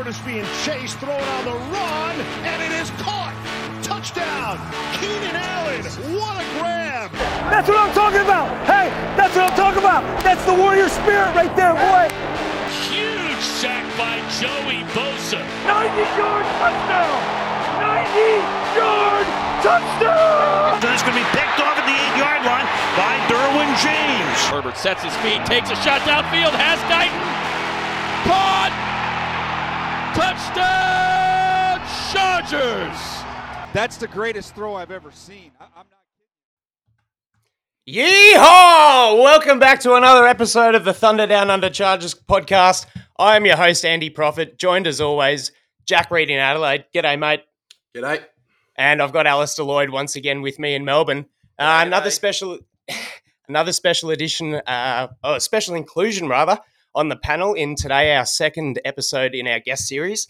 Herbert is being chased, thrown on the run, and it is caught. Touchdown, Keenan Allen. What a grab. That's what I'm talking about. Hey, that's what I'm talking about. That's the warrior spirit right there, boy. Huge sack by Joey Bosa. 90 yard touchdown. 90 yard touchdown. That's going to be picked off at the eight yard line by Derwin James. Herbert sets his feet, takes a shot downfield, has Guyton. Caught! Touchdown Chargers! That's the greatest throw I've ever seen. I, am not Yeehaw! Welcome back to another episode of the Thunder Down Under Chargers podcast. I am your host, Andy Profit, joined as always, Jack Reed in Adelaide. G'day, mate. G'day. And I've got Alistair Lloyd once again with me in Melbourne. Uh, another special, another special edition, uh, oh, special inclusion rather, on the panel in today, our second episode in our guest series.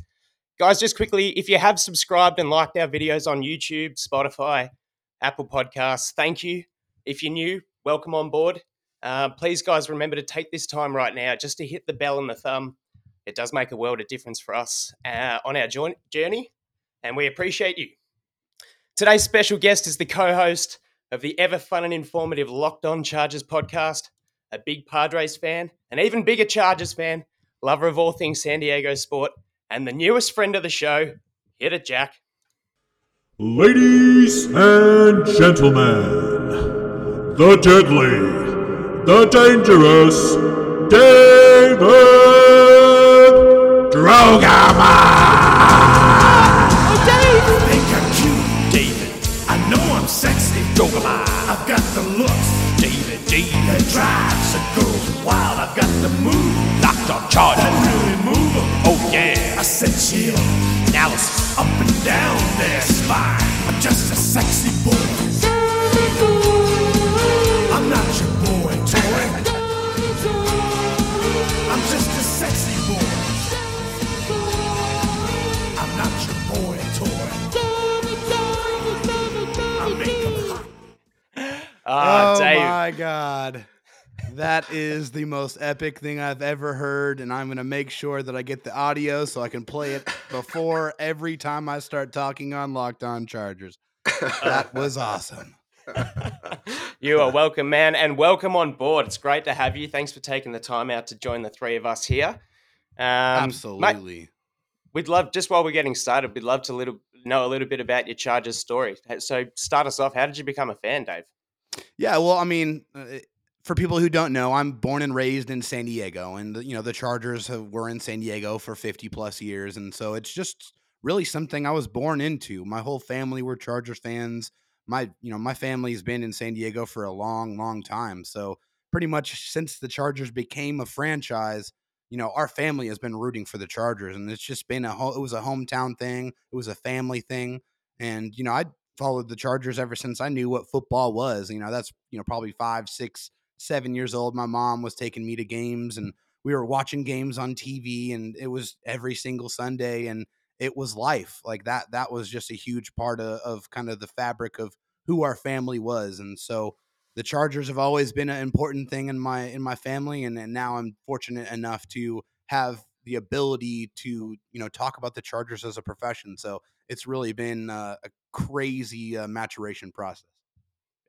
Guys, just quickly, if you have subscribed and liked our videos on YouTube, Spotify, Apple Podcasts, thank you. If you're new, welcome on board. Uh, please, guys, remember to take this time right now just to hit the bell and the thumb. It does make a world of difference for us uh, on our journey, and we appreciate you. Today's special guest is the co host of the ever fun and informative Locked On Chargers podcast, a big Padres fan, an even bigger Chargers fan, lover of all things San Diego sport, and the newest friend of the show. Hit it, Jack. Ladies and gentlemen, the deadly, the dangerous David Drogamon. Oh, Dave! Think I'm cute, David. I know I'm sexy, Drogamon. I've got the looks, David. David that drives the girls wild. The move, locked on charge. That really move 'em. Oh yeah. I said chill, Analysis. up and down their spine. I'm just a sexy boy. I'm not your boy toy. I'm just a sexy boy. I'm not your boy toy. I make 'em hot. Ah, oh Dave. my god. That is the most epic thing I've ever heard, and I'm gonna make sure that I get the audio so I can play it before every time I start talking on Locked On Chargers. That was awesome. you are welcome, man, and welcome on board. It's great to have you. Thanks for taking the time out to join the three of us here. Um, mate, Absolutely. we'd love just while we're getting started, we'd love to little know a little bit about your Chargers story. So, start us off. How did you become a fan, Dave? Yeah, well, I mean, uh, for people who don't know, I'm born and raised in San Diego, and the, you know the Chargers have, were in San Diego for 50 plus years, and so it's just really something I was born into. My whole family were Chargers fans. My you know my family's been in San Diego for a long, long time. So pretty much since the Chargers became a franchise, you know our family has been rooting for the Chargers, and it's just been a ho- it was a hometown thing, it was a family thing, and you know I followed the Chargers ever since I knew what football was. You know that's you know probably five, six seven years old, my mom was taking me to games and we were watching games on TV and it was every single Sunday and it was life like that. That was just a huge part of, of kind of the fabric of who our family was. And so the Chargers have always been an important thing in my, in my family. And, and now I'm fortunate enough to have the ability to, you know, talk about the Chargers as a profession. So it's really been uh, a crazy uh, maturation process.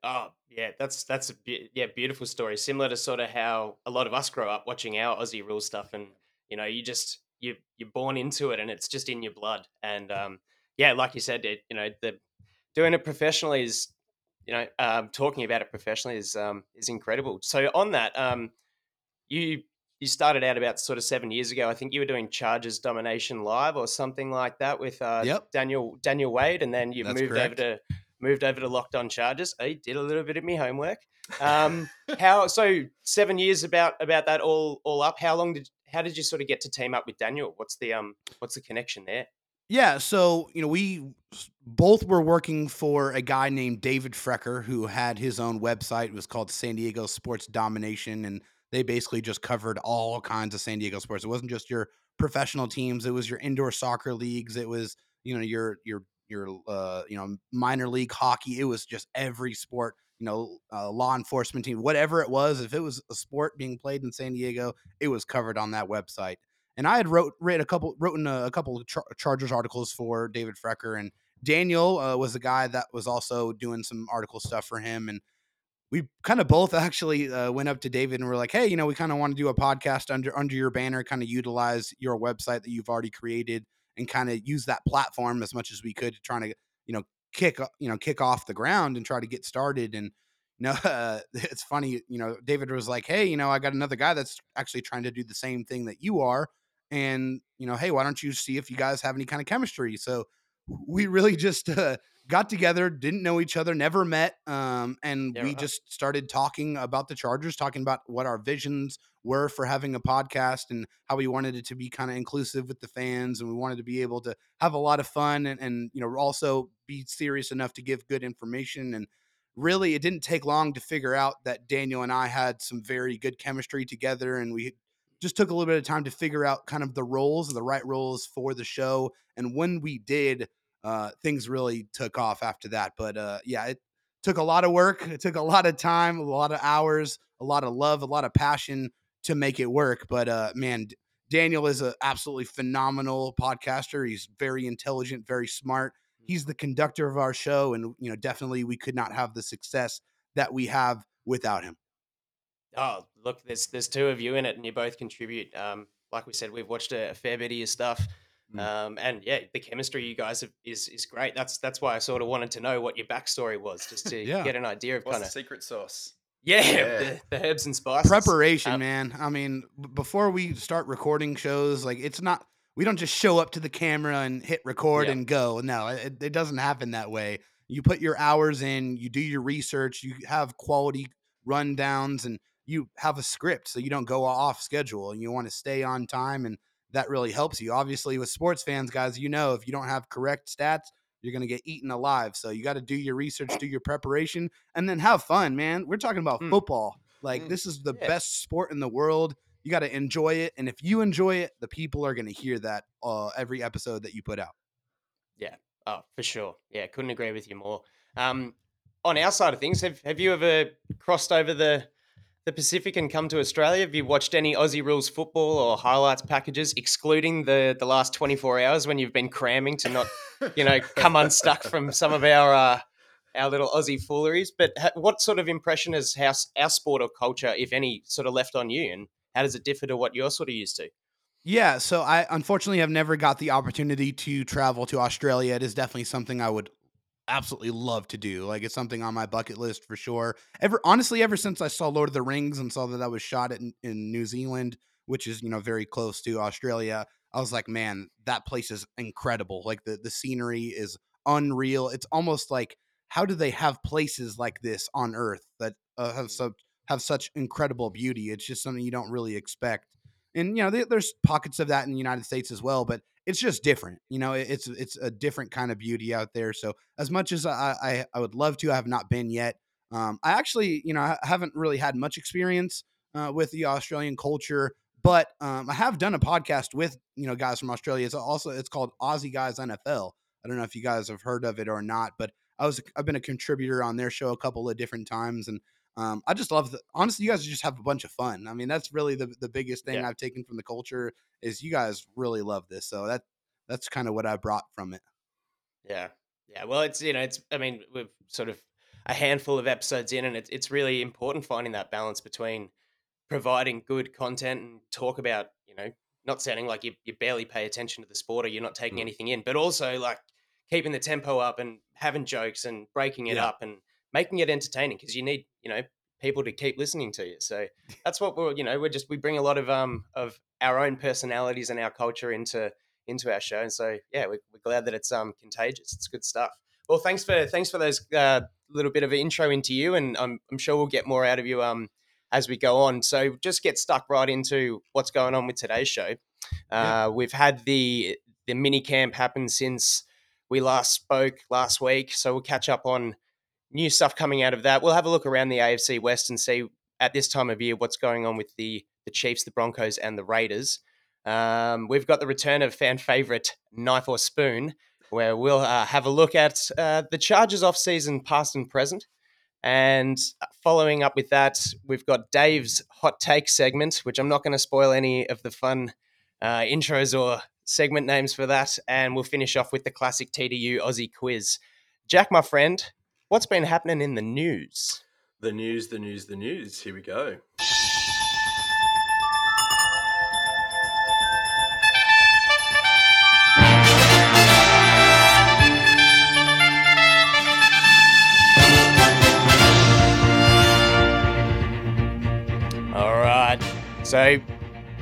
Oh yeah, that's that's a be- yeah beautiful story. Similar to sort of how a lot of us grow up watching our Aussie rule stuff, and you know you just you you're born into it, and it's just in your blood. And um, yeah, like you said, it, you know the doing it professionally is you know um, talking about it professionally is um, is incredible. So on that, um, you you started out about sort of seven years ago. I think you were doing Chargers Domination Live or something like that with uh, Yep. Daniel Daniel Wade, and then you've That's moved correct. over to moved over to Locked On Chargers. I did a little bit of my homework. Um, how so? Seven years about about that all all up. How long did how did you sort of get to team up with Daniel? What's the um what's the connection there? Yeah, so you know, we both were working for a guy named David Frecker who had his own website. It was called San Diego Sports Domination, and they basically just covered all kinds of San Diego sports. It wasn't just your professional teams; it was your indoor soccer leagues. It was you know your your your uh, you know minor league hockey. It was just every sport. You know, uh, law enforcement team, whatever it was. If it was a sport being played in San Diego, it was covered on that website. and I had wrote read a couple written a, a couple Char- Chargers articles for David Frecker, and Daniel uh, was the guy that was also doing some article stuff for him, and we kind of both actually uh, went up to David and were like, "Hey, you know, we kind of want to do a podcast under under your banner, kind of utilize your website that you've already created, and kind of use that platform as much as we could to try to, you know, kick you know kick off the ground and try to get started." And you know, uh, it's funny, you know, David was like, "Hey, you know, I got another guy that's actually trying to do the same thing that you are, and you know, hey, why don't you see if you guys have any kind of chemistry?" So we really just uh, got together, didn't know each other, never met, um, and we just started talking about the Chargers, talking about what our visions were for having a podcast and how we wanted it to be kind of inclusive with the fans, and we wanted to be able to have a lot of fun and, and you know also be serious enough to give good information and. Really, it didn't take long to figure out that Daniel and I had some very good chemistry together, and we just took a little bit of time to figure out kind of the roles, the right roles for the show. And when we did, uh, things really took off after that. But uh, yeah, it took a lot of work. It took a lot of time, a lot of hours, a lot of love, a lot of passion to make it work. But uh, man, Daniel is an absolutely phenomenal podcaster. He's very intelligent, very smart. He's the conductor of our show, and you know, definitely we could not have the success that we have without him. Oh, look, there's there's two of you in it, and you both contribute. Um, like we said, we've watched a, a fair bit of your stuff, Mm. um, and yeah, the chemistry you guys have is is great. That's that's why I sort of wanted to know what your backstory was, just to Yeah. get an idea of kind of secret sauce? yeah, Yeah. The, the herbs and spices. preparation Um, man i mean before we start recording shows like it's not we don't just show up to the camera and hit record Yeah. and go no it, it doesn't happen that way you put your hours in you do your research you have quality rundowns and you have a script so you don't go off schedule and you want to stay on time and that really helps you obviously with sports fans guys you know if you don't have correct stats you're going to get eaten alive so you got to do your research do your preparation and then have fun man we're talking about Mm. football like Mm. this is the Yeah. best sport in the world you got to enjoy it and if you enjoy it the people are going to hear that uh, every episode that you put out Yeah. Oh, for sure. Yeah, couldn't agree with you more. Um, on our side of things, have have you ever crossed over the the Pacific and come to Australia? Have you watched any Aussie rules football or highlights packages, excluding the the last twenty four hours when you've been cramming to not, you know, come unstuck from some of our uh, our little Aussie fooleries? But ha- what sort of impression has our, our sport or culture, if any, sort of left on you, and how does it differ to what you're sort of used to? Yeah, so I unfortunately have never got the opportunity to travel to Australia. It is definitely something I would absolutely love to do. Like it's something on my bucket list for sure. Ever honestly, ever since I saw Lord of the Rings and saw that that was shot in, in New Zealand, which is you know very close to Australia, I was like, man, that place is incredible. Like the the scenery is unreal. It's almost like how do they have places like this on Earth that uh, have so have such incredible beauty? It's just something you don't really expect and you know there- there's pockets of that in the United States as well, but it's just different. You know, it's it's a different kind of beauty out there. So as much as I I, I would love to, I have not been yet. Um, I actually, you know, I haven't really had much experience uh, with the Australian culture, but um, I have done a podcast with you know guys from Australia. It's also it's called Aussie Guys NFL. I don't know if you guys have heard of it or not, but I was I've been a contributor on their show a couple of different times, and um, I just love the honestly, you guys just have a bunch of fun. I mean, that's really the the biggest thing Yeah. I've taken from the culture is you guys really love this. So that that's kind of what I brought from it. Yeah, yeah. Well, it's you know, it's I mean, we're sort of a handful of episodes in, and it's it's really important finding that balance between providing good content and talk about you know not sounding like you you barely pay attention to the sport or you're not taking Mm. anything in, but also like keeping the tempo up and having jokes and breaking it Yeah. up and making it entertaining because you need you know people to keep listening to you. So that's what we're you know we're just we bring a lot of um of our own personalities and our culture into into our show. And so yeah, we're, we're glad that it's um contagious. It's good stuff. Well, thanks for thanks for those uh, little bit of an intro into you, and I'm I'm sure we'll get more out of you um as we go on. So just get stuck right into what's going on with today's show. Uh, Yeah. We've had the the mini camp happen since we last spoke last week, so we'll catch up on new stuff coming out of that. We'll have a look around the AFC West and see at this time of year what's going on with the the Chiefs, the Broncos, and the Raiders. Um, we've got the return of fan favorite Knife or Spoon, where we'll uh, have a look at uh, the Chargers off season, past and present. And uh, following up with that, we've got Dave's hot take segment, which I'm not going to spoil any of the fun uh, intros or segment names for that, and we'll finish off with the classic TDU Aussie quiz. Jack, my friend, what's been happening in the news? The news, the news, the news. Here we go. All right. So,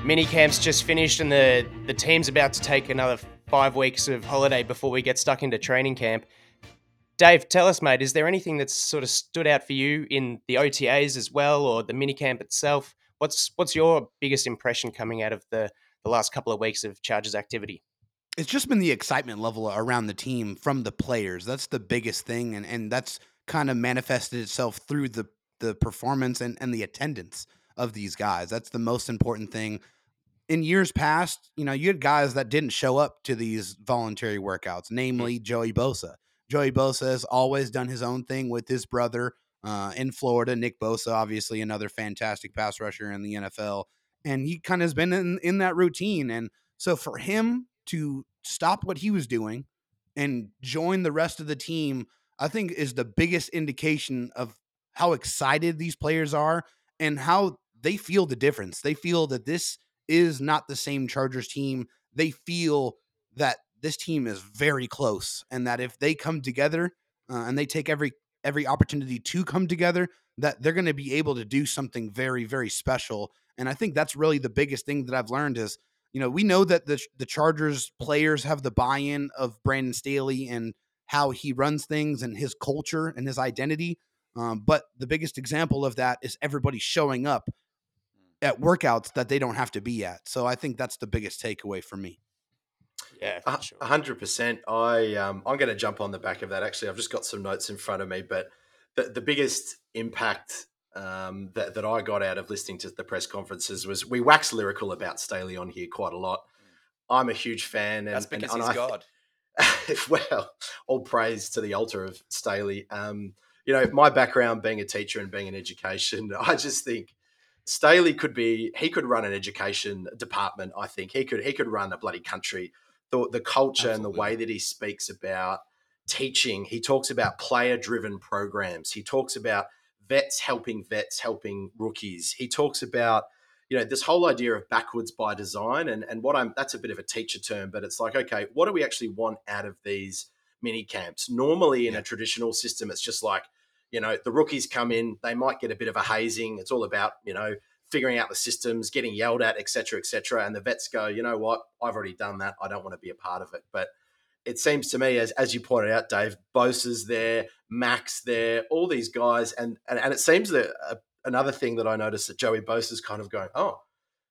mini camps just finished, and the the team's about to take another five weeks of holiday before we get stuck into training camp. Dave, tell us, mate, is there anything that's sort of stood out for you in the OTAs as well, or the mini camp itself? What's what's your biggest impression coming out of the the last couple of weeks of Chargers activity? it's just been the excitement level around the team from the players. That's the biggest thing, and and that's kind of manifested itself through the the performance and and the attendance of these guys. That's the most important thing. In years past, you know, you had guys that didn't show up to these voluntary workouts, hmm. namely Joey Bosa. Joey Bosa has always done his own thing with his brother uh, in Florida. Nick Bosa, obviously another fantastic pass rusher in the NFL, and he kind of has been in in that routine. And so for him to stop what he was doing and join the rest of the team, I think is the biggest indication of how excited these players are and how they feel the difference. They feel that this is not the same Chargers team. They feel that this team is very close and that if they come together uh, and they take every every opportunity to come together that they're going to be able to do something very very special and i think that's really the biggest thing that i've learned is you know we know that the the chargers players have the buy-in of brandon staley and how he runs things and his culture and his identity um, but the biggest example of that is everybody showing up at workouts that they don't have to be at so i think that's the biggest takeaway for me Yeah, A hundred percent. I um, I'm going to jump on the back of that. Actually, I've just got some notes in front of me, but the the biggest impact um, that that I got out of listening to the press conferences was we wax lyrical about Staley on here quite a lot. I'm a huge fan, and That's because and, he's and I- God. well, all praise to the altar of Staley. Um, you know, my background being a teacher and being in education, I just think Staley could be he could run an education department. I think he could he could run a bloody country. The the culture and the way that he speaks about teaching, he talks about player driven programs. He talks about vets helping vets helping rookies. He talks about you know this whole idea of backwards by design and and what I'm that's a bit of a teacher term, but it's like okay, what do we actually want out of these mini camps? Normally in a traditional system, it's just like you know the rookies come in, they might get a bit of a hazing. It's all about you know figuring out the systems, getting yelled at, etc., cetera, etc. And the vets go, you know what, I've already done that. I don't want to be a part of it, but it seems to me, as, as you pointed out, Dave, Bosa's there, Mack's there, all these guys, and and, and it seems that uh, another thing that I noticed that Joey Bosa's kind of going, oh,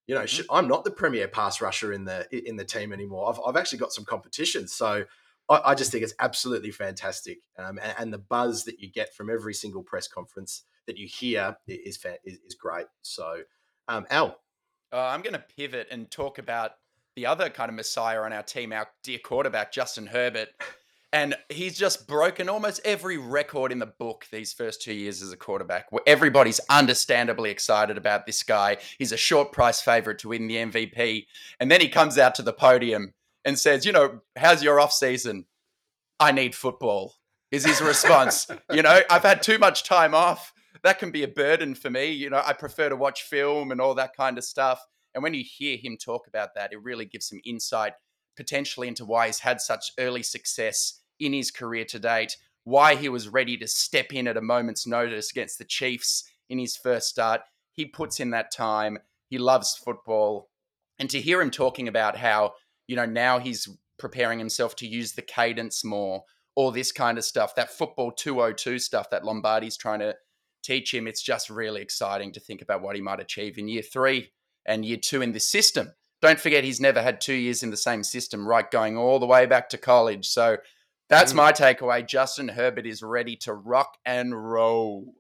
you know, sh- I'm not the premier pass rusher in the in the team anymore. I've, I've actually got some competition, so I, I just think it's absolutely fantastic, um, and, and the buzz that you get from every single press conference that you hear is is, is great. So, um, Al, Uh, I'm going to pivot and talk about the other kind of messiah on our team, our dear quarterback, Justin Herbert. And he's just broken almost every record in the book these first two years as a quarterback. Where everybody's understandably excited about this guy. He's a short price favorite to win the MVP. And then he comes out to the podium and says, You know, how's your off season? I need football, is his response. you know, I've had too much time off. That can be a burden for me. You know, I prefer to watch film and all that kind of stuff. And when you hear him talk about that, it really gives some insight potentially into why he's had such early success in his career to date, why he was ready to step in at a moment's notice against the Chiefs in his first start. He puts in that time. He loves football. And to hear him talking about how, you know, now he's preparing himself to use the cadence more, all this kind of stuff, that football 202 stuff that Lombardi's trying to teach him, it's just really exciting to think about what he might achieve in year three and year two in this system. Don't forget, he's never had two years in the same system, right? Going all the way back to college. So that's Mm. my takeaway. Justin Herbert is ready to rock and roll.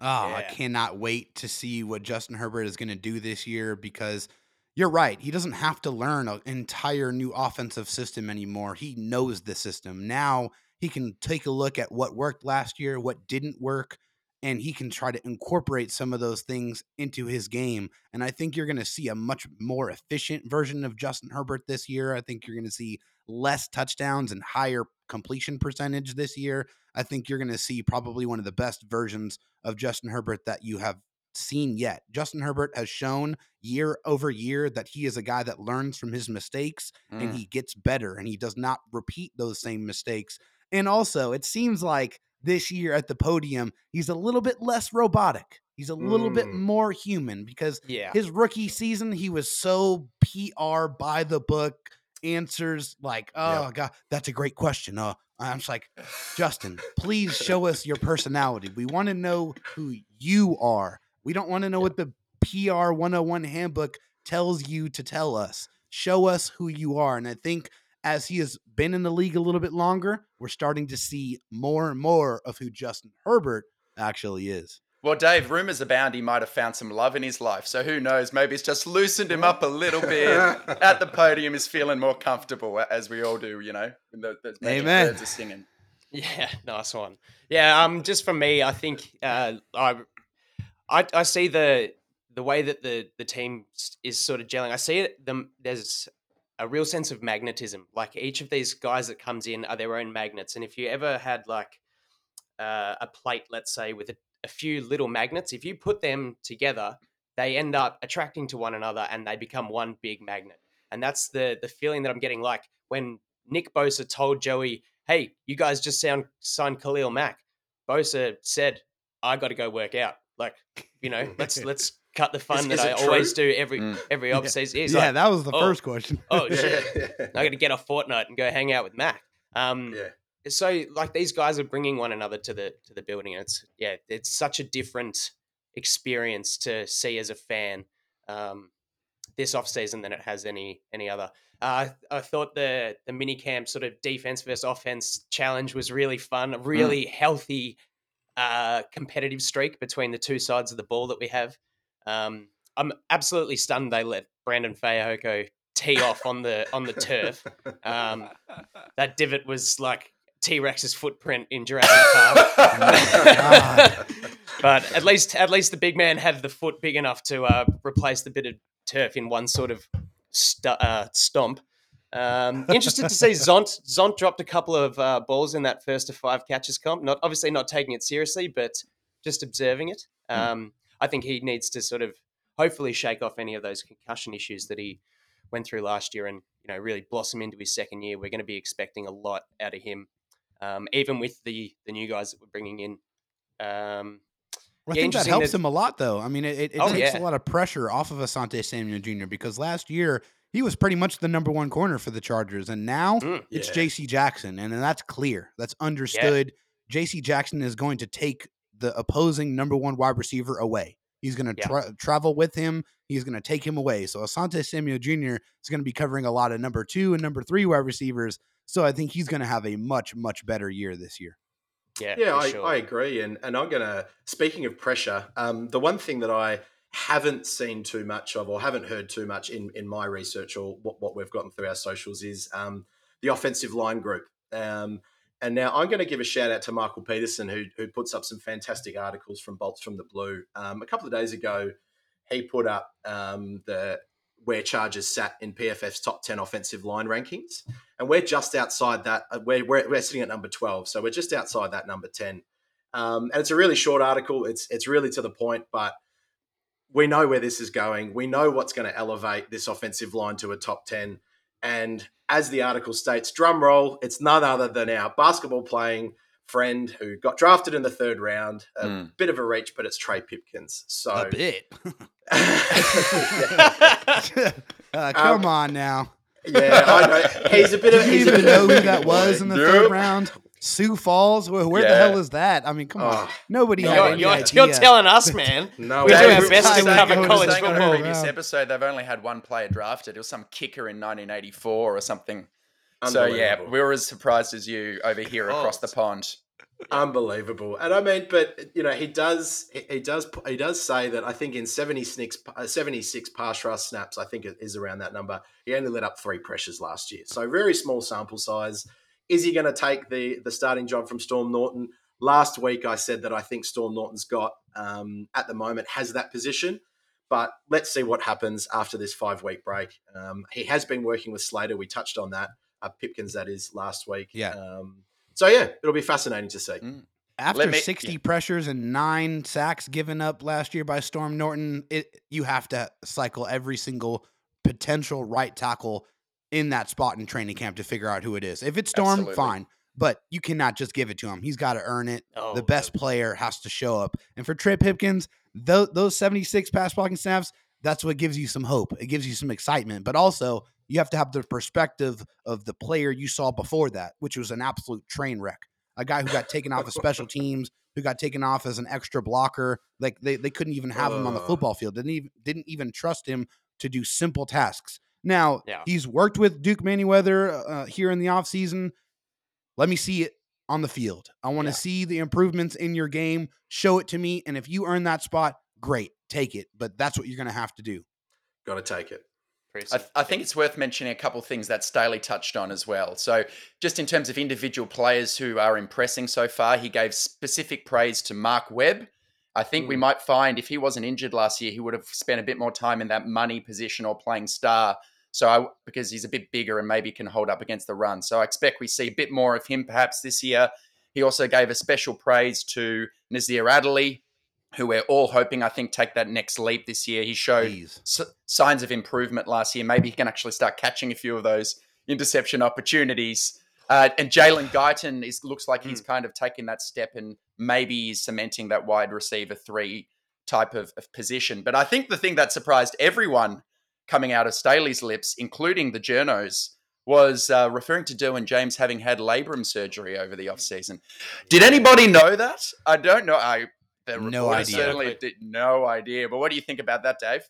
Oh, I cannot wait to see what Justin Herbert is going to do this year because you're right. He doesn't have to learn an entire new offensive system anymore. He knows the system. Now he can take a look at what worked last year, what didn't work, and he can try to incorporate some of those things into his game. And I think you're going to see a much more efficient version of Justin Herbert this year. I think you're going to see less touchdowns and higher completion percentage this year. I think you're going to see probably one of the best versions of Justin Herbert that you have seen yet. Justin Herbert has shown year over year that he is a guy that learns from his mistakes Mm. and he gets better and he does not repeat those same mistakes. And also, it seems like this year at the podium, he's a little bit less robotic. He's a little bit Mm. more human because Yeah. his rookie season, he was so PR by the book answers like, oh god, that's a great question. Uh, I'm just like, Justin, please show us your personality. We want to know who you are. We don't want to know what the PR 101 handbook tells you to tell us. Show us who you are. And I think as he has been in the league a little bit longer, we're starting to see more and more of who Justin Herbert actually is. Well, Dave, rumors abound he might have found some love in his life. So who knows? Maybe it's just loosened him up a little bit. At the podium, he's feeling more comfortable, as we all do, you know, when the, those magic Amen. birds are singing. Yeah, nice one. Yeah, um, just for me, I think uh, I, I, I see the the way that the the team is sort of gelling. I see it. Them there's a real sense of magnetism. Like each of these guys that comes in are their own magnets. And if you ever had like uh, a plate, let's say, with a, a few little magnets, if you put them together, they end up attracting to one another and they become one big magnet. And that's the the feeling that I'm getting. Like when Nick Bosa told Joey, "Hey, you guys just sound signed Khalil Mack." Bosa said, "I got to go work out." Like, you know, let's let's cut the fun Is- that is I it always do every Mm. every Yeah. offseason. He's yeah, like, that was the "Oh, first question. Oh shit! yeah. I got to get off Fortnite and go hang out with Mack. Um, Yeah. so like these guys are bringing one another to the to the building. And it's yeah, it's such a different experience to see as a fan um, this off season than it has any any other. Uh, I thought the the mini camp sort of defense versus offense challenge was really fun. A really healthy uh, competitive streak between the two sides of the ball that we have. Um, I'm absolutely stunned they let Brandon Fayoko tee off on the on the turf. Um, that divot was like T Rex's footprint in Jurassic Park. God. but at least at least the big man had the foot big enough to uh, replace the bit of turf in one sort of stu- uh, stomp. Um, interested to see Zont. Zont dropped a couple of uh, balls in that first to five catches comp. Not obviously not taking it seriously, but just observing it. Um, I think he needs to sort of hopefully shake off any of those concussion issues that he went through last year, and you know really blossom into his second year. We're going to be expecting a lot out of him, um, even with the the new guys that we're bringing in. Um, I Yeah, think that helps that- him a lot, though. I mean, it, it, it Oh, takes yeah. a lot of pressure off of Asante Samuel Jr. because last year he was pretty much the number one corner for the Chargers, and now Mm, it's yeah. J.C. Jackson, and that's clear. That's understood. J.C. Jackson is going to take the opposing number one wide receiver away. He's going to Yeah. tra- travel with him. He's going to take him away. So Asante Samuel Jr. is going to be covering a lot of number two and number three wide receivers. So I think he's going to have a much, much better year this year. yeah, Yeah, I, sure. I agree. And and I'm gonna speaking of pressure, um, the one thing that I haven't seen too much of or haven't heard too much in, in my research or what, what we've gotten through our socials is um, the offensive line group. Um, and now I'm going to give a shout out to Michael Peterson, who, who puts up some fantastic articles from Bolts from the Blue. Um, a couple of days ago, he put up um, the where Chargers sat in PFF's top 10 offensive line rankings. And we're just outside that. uh, We're, we're, we're sitting at number 12. So we're just outside that number 10. Um, and it's a really short article. It's, it's really to the point, but we know where this is going. We know what's going to elevate this offensive line to a top 10. And as the article states, drum roll, it's none other than our basketball playing friend who got drafted in the third round. A Mm. bit of a reach, but it's Trey Pipkins. So A bit. yeah, uh, come on now. I know. He's a bit Did of you he's a even bit know of who that was in the Nope. third round? Sioux Falls? Where, where the hell is that? I mean, come on. Oh, Nobody had You're, any you're, idea. you're telling us, man. No, we do Dave, our best to Tyler cover college saying on a football. previous episode, they've only had one player drafted. It was some kicker in 1984 or something. So yeah, we were as surprised as you over here across the course. pond. Unbelievable. And I mean, but you know, he does he, he does he does say that I think in 76 uh, 76 pass rush snaps, I think it is around that number. He only let up 3 pressures last year. So very small sample size. Is he going to take the the starting job from Storm Norton? Last week, I said that I think Storm Norton's got, um, at the moment, has that position. But let's see what happens after this five week break. Um, he has been working with Slater. We touched on that. Uh, Pipkins, that is, last week. Yeah. Um, so, yeah, it'll be fascinating to see. Mm. After me- 60 yeah. pressures and nine sacks given up last year by Storm Norton, it you have to cycle every single potential right tackle in that spot in training camp to figure out who it is. If it's Storm, Absolutely. fine, but you cannot just give it to him. He's got to earn it. Oh, the best player has to show up. And for Trey Pipkins, those, those 76 pass blocking snaps, that's what gives you some hope. It gives you some excitement, but also you have to have the perspective of the player you saw before that, which was an absolute train wreck. A guy who got taken off of special teams, who got taken off as an extra blocker. Like they, they couldn't even have him on the football field. Didn't even didn't even trust him to do simple tasks. Now Yeah. he's worked with Duke Manyweather uh, here in the offseason. Let me see it on the field. I want to Yeah. see the improvements in your game. Show it to me. And if you earn that spot, great, take it. But that's what you're going to have to do. Got to take it. I, I think it's worth mentioning a couple of things that Staley touched on as well. So, just in terms of individual players who are impressing so far, he gave specific praise to Mark Webb. I think we might find if he wasn't injured last year, he would have spent a bit more time in that money position or playing star. So, I, because he's a bit bigger and maybe can hold up against the run. So, I expect we see a bit more of him perhaps this year. He also gave a special praise to Nasir Adderley, who we're all hoping, I think, take that next leap this year. He showed s- signs of improvement last year. Maybe he can actually start catching a few of those interception opportunities. Uh, and Jalen Guyton is looks like he's kind of taking that step and maybe he's cementing that wide receiver three type of, of position. But I think the thing that surprised everyone coming out of Staley's lips, including the journos, was uh, referring to Derwin James having had labrum surgery over the offseason. Did anybody know that? I don't know. I the No reporter idea. certainly did no idea. But what do you think about that, Dave?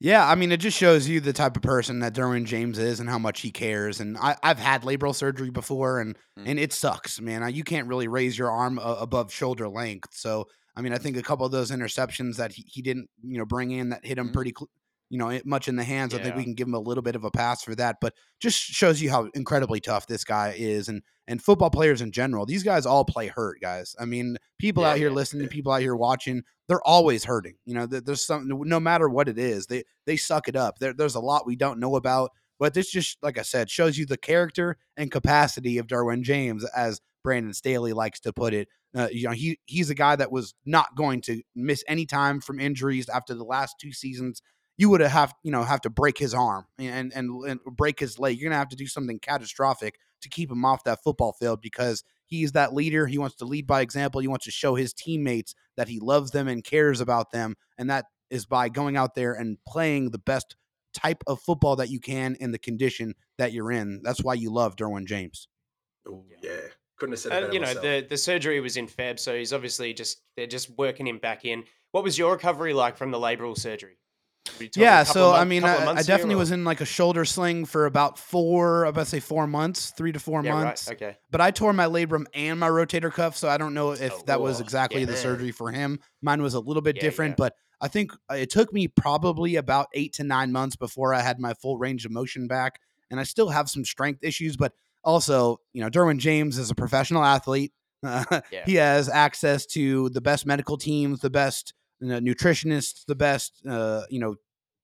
Yeah, I mean, it just shows you the type of person that Derwin James is and how much he cares. And I, I've had labral surgery before, and Mm. and it sucks, man. You can't really raise your arm uh, above shoulder length. So, I mean, I think a couple of those interceptions that he, he didn't, you know, bring in that hit him Mhm. pretty, cl- you know, much in the hands. I think we can give him a little bit of a pass for that. But just shows you how incredibly tough this guy is, and and football players in general. These guys all play hurt, guys. I mean, people Yeah, out here yeah, listening, people out here watching, they're always hurting. You know, there's something. No matter what it is, they they suck it up. There, there's a lot we don't know about, but this just, like I said, shows you the character and capacity of Derwin James, as Brandon Staley likes to put it. Uh, you know, he he's a guy that was not going to miss any time from injuries after the last two seasons. You would have, you know, have to break his arm and, and and break his leg. You're gonna have to do something catastrophic to keep him off that football field because he's that leader. He wants to lead by example. He wants to show his teammates that he loves them and cares about them, and that is by going out there and playing the best type of football that you can in the condition that you're in. That's why you love Derwin James. Ooh, yeah. Couldn't have said it Uh, better you know, myself. the, the surgery was in Feb, so he's obviously just they're just working him back in. What was your recovery like from the labral surgery? Were you talking a Yeah, so I mean, I, I definitely was in like a shoulder sling for about four, about say four months, three to four Yeah, right, months. okay. But I tore my labrum and my rotator cuff, so I don't know if Oh, that was exactly yeah, the man. surgery for him. Mine was a little bit Yeah, different, but I think uh, it took me probably about eight to nine months before I had my full range of motion back. And I still have some strength issues, but also, you know, Derwin James is a professional athlete. Yeah. He has access to the best medical teams, the best you know, nutritionists, the best, uh, you know,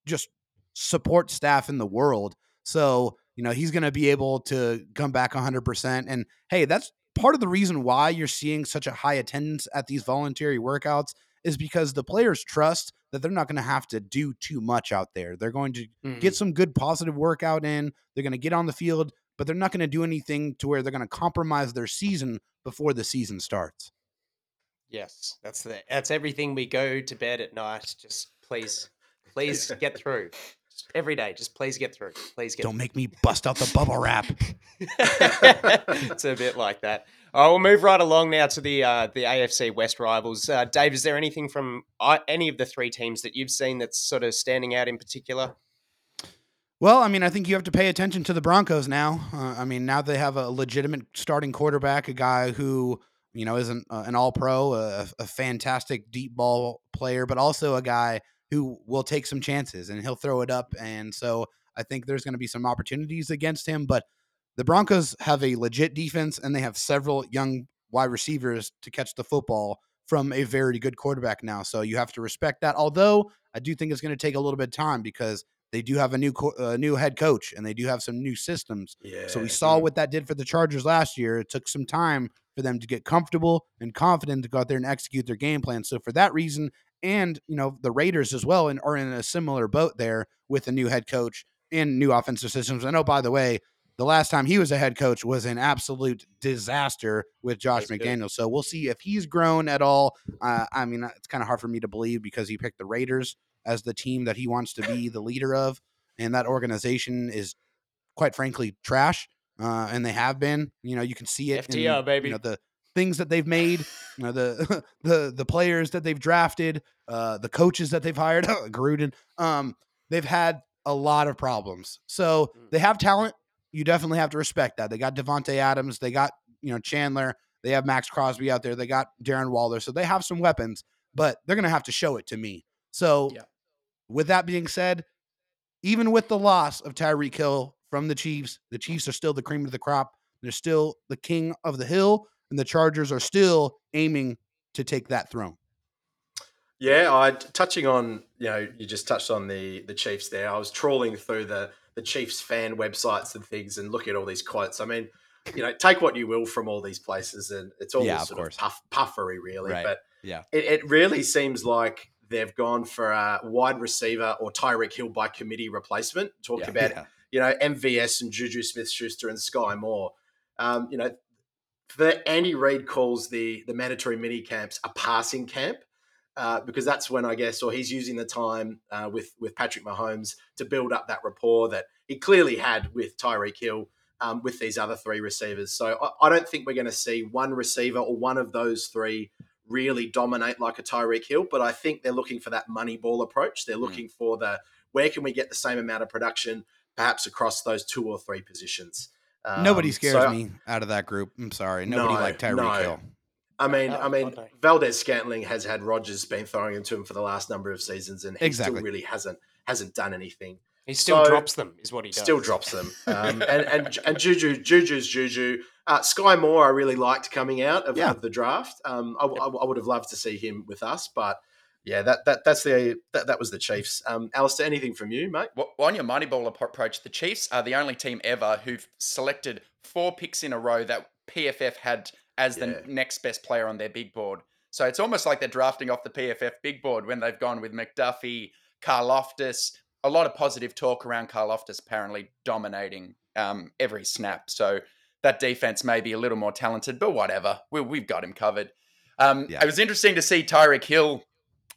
just support staff in the world. So, you know, he's going to be able to come back 100%. And hey, that's part of the reason why you're seeing such a high attendance at these voluntary workouts is because the players trust that they're not going to have to do too much out there. They're going to Mhm. get some good positive workout in. They're going to get on the field, but they're not going to do anything to where they're going to compromise their season before the season starts. Yes, that's the that's everything. We go to bed at night. Just please, please get through Just every day. Just please get through. Please get. Don't make me bust out the bubble wrap. it's a bit like that. Oh, we'll move right along now to the uh, the AFC West rivals. Uh, Dave, is there anything from any of the three teams that you've seen that's sort of standing out in particular? Well, I mean, I think you have to pay attention to the Broncos now. Uh, I mean, now they have a legitimate starting quarterback, a guy who you know is an, uh, an All Pro, a, a fantastic deep ball player, but also a guy who will take some chances and he'll throw it up. And so I think there's going to be some opportunities against him. But the Broncos have a legit defense and they have several young wide receivers to catch the football from a very good quarterback now. So you have to respect that. Although I do think it's going to take a little bit of time because they do have a new co- uh, new head coach and they do have some new systems. Yeah. So we saw what that did for the Chargers last year. It took some time for them to get comfortable and confident to go out there and execute their game plan. So for that reason, and you know the Raiders as well, and are in a similar boat there with a new head coach and new offensive systems. I know, by the way, the last time he was a head coach was an absolute disaster with Josh That's good. McDaniels. So we'll see if he's grown at all. Uh, I mean, it's kind of hard for me to believe because he picked the Raiders as the team that he wants to be the leader of, and that organization is, quite frankly, trash. Uh, and they have been. You know, you can see it. in, baby. You know the things that they've made. You know the the the players that they've drafted, uh, the coaches that they've hired, Gruden. Um, they've had a lot of problems. So Mm. they have talent. You definitely have to respect that. They got Davante Adams. They got you know Chandler. They have Maxx Crosby out there. They got Darren Waller. So they have some weapons, but they're gonna have to show it to me. So Yeah. with that being said, even with the loss of Tyreek Hill from the Chiefs, the Chiefs are still the cream of the crop. They're still the king of the hill, and the Chargers are still aiming to take that throne. Yeah, I touching on you know you just touched on the the Chiefs there. I was trawling through the the Chiefs fan websites and things and looking at all these quotes. I mean, you know, take what you will from all these places, and it's all Yeah, this of sort course. of puff, puffery, really. Right. But Yeah. it, it really seems like they've gone for a wide receiver or Tyreek Hill by committee replacement. Talk Yeah. about Yeah. You know MVS and Juju Smith Schuster and Sky Moore. Um, you know, the Andy Reid calls the the mandatory mini camps a passing camp. Uh, because that's when I guess, or he's using the time uh, with with Patrick Mahomes to build up that rapport that he clearly had with Tyreek Hill um, with these other three receivers. So I, I don't think we're going to see one receiver or one of those three really dominate like a Tyreek Hill. But I think they're looking for that money ball approach. They're looking for the where can we get the same amount of production, perhaps across those two or three positions. Nobody Um, scares so- me out of that group. I'm sorry. Nobody No, like Tyreek no. Hill. I mean, Oh, I mean, okay. Valdes-Scantling has had Rodgers been throwing into him for the last number of seasons, and he Exactly. still really hasn't hasn't done anything. He still So- drops them, is what he does. Still drops them, um, and and and Juju, Juju's Juju. Uh, Sky Moore, I really liked coming out of, Yeah. of the draft. Um, I, I, I would have loved to see him with us, but yeah, that that that's the that, that was the Chiefs. Um, Alistair, anything from you, mate? Well, on your Moneyball appro- approach, the Chiefs are the only team ever who've selected four picks in a row that PFF had as Yeah. the next best player on their big board. So it's almost like they're drafting off the PFF big board when they've gone with McDuffie, Karlaftis. A lot of positive talk around Karlaftis apparently dominating um, every snap. So that defense may be a little more talented, but whatever. We, we've got him covered. Um, Yeah. It was interesting to see Tyreek Hill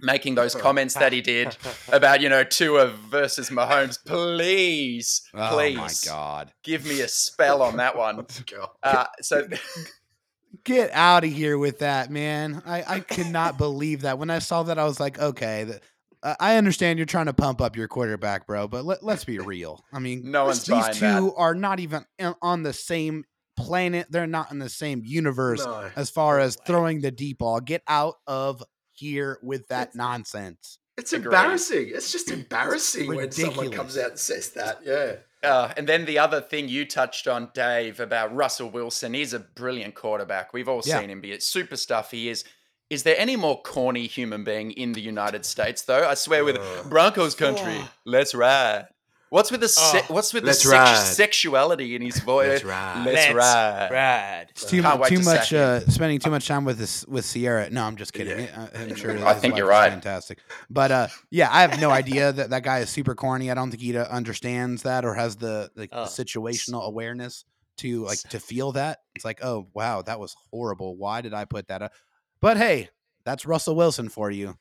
making those comments that he did about you know Tua versus Mahomes. Please, please, Oh my god. give me a spell on that one. Uh, so Get out of here with that, man. I, I could not believe that. When I saw that, I was like, okay, the, uh, I understand you're trying to pump up your quarterback, bro, but let, let's be real. I mean, No one's these buying two that. are not even on the same planet. They're not in the same universe No. as far as throwing the deep ball. Get out of here with that It's- nonsense. It's Agreed. embarrassing. It's just embarrassing when someone comes out and says that. Yeah. Uh, and then the other thing you touched on, Dave, about Russell Wilson. He's a brilliant quarterback. We've all Yeah. seen him be it. Super stuff he is. Is there any more corny human being in the United States, though? I swear, with Broncos country, let's ride. What's with the se- Oh, what's with the let's sex- sexuality in his voice? Let's ride. Let's Let's ride. ride. It's too, Can't wait too to much, uh, spending too much time with this with Ciara. No, I'm just kidding. Yeah. I, I'm sure. I think you're right. Fantastic, but uh, yeah, I have no idea that that guy is super corny. I don't think he uh, understands that or has the like Oh. the situational awareness to like to feel that. It's like, oh wow, that was horrible. Why did I put that up? But hey, that's Russell Wilson for you.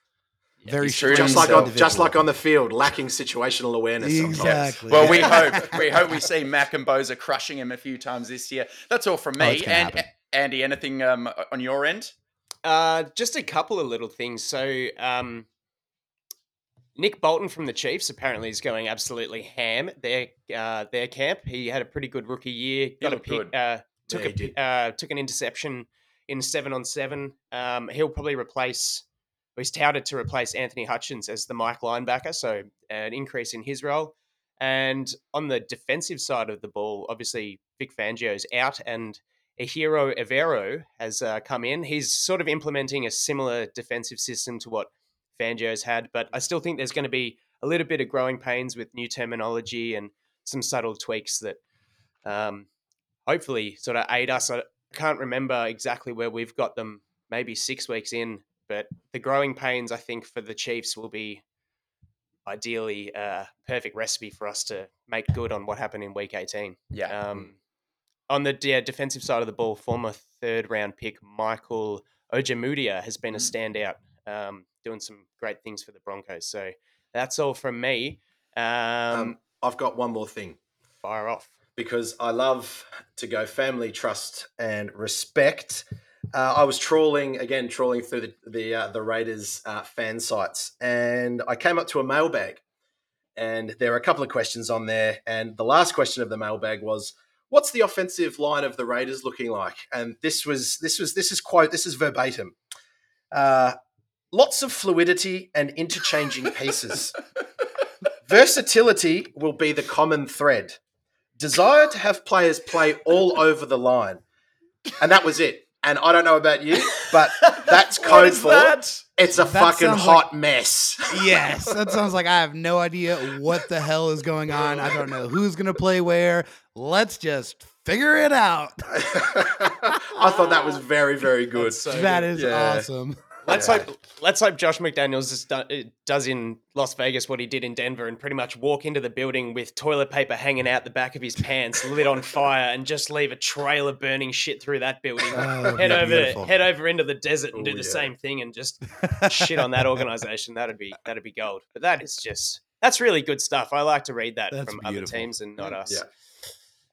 Very he's true Just like on, just like on the field, lacking situational awareness. sometimes. Exactly. Well, we hope we hope we see Mack and Bosa crushing him a few times this year. That's all from Oh, me. it's gonna and happen. Andy, anything um, on your end? Uh, just a couple of little things. So, um, Nick Bolton from the Chiefs apparently is going absolutely ham. Their uh, their camp. He had a pretty good rookie year. Got a pick, good. uh, took Yeah, a he did. pi- uh, took an interception in seven on seven. Um, he'll probably replace. He's touted to replace Anthony Hitchens as the Mike linebacker, so an increase in his role. And on the defensive side of the ball, obviously Vic Fangio's out, and Ejiro Evero has uh, come in. He's sort of implementing a similar defensive system to what Fangio's had, but I still think there's going to be a little bit of growing pains with new terminology and some subtle tweaks that um, hopefully sort of aid us. I can't remember exactly where we've got them, maybe six weeks in, but the growing pains, I think, for the Chiefs will be ideally a perfect recipe for us to make good on what happened in week 18. Yeah. Um, on the yeah, defensive side of the ball, former third round pick Michael Ojemudia has been a standout, um, doing some great things for the Broncos. So that's all from me. Um, Um, I've got one more thing fire off. because I love to go family trust and respect. Uh, I was trawling again, trawling through the the, uh, the Raiders uh, fan sites, and I came up to a mailbag, and there are a couple of questions on there. And the last question of the mailbag was, "What's the offensive line of the Raiders looking like?" And this was this was this is quote this is verbatim. Uh, lots of fluidity and interchanging pieces. Versatility will be the common thread. Desire to have players play all over the line. And that was it. And I don't know about you, but that's code for that? it's a That fucking hot mess. yes, that sounds like I have no idea what the hell is going on. I don't know who's gonna play where. Let's just figure it out. I thought that was very, very good. That is Yeah. awesome. Let's Yeah. hope. Let's hope Josh McDaniels do, does in Las Vegas what he did in Denver, and pretty much walk into the building with toilet paper hanging out the back of his pants, lit on fire, and just leave a trail of burning shit through that building. Oh, head over, beautiful. head over into the desert and Ooh, do the yeah. same thing, and just shit on that organization. That'd be that'd be gold. But that is just that's really good stuff. I like to read that That's from other teams and not us. Yeah.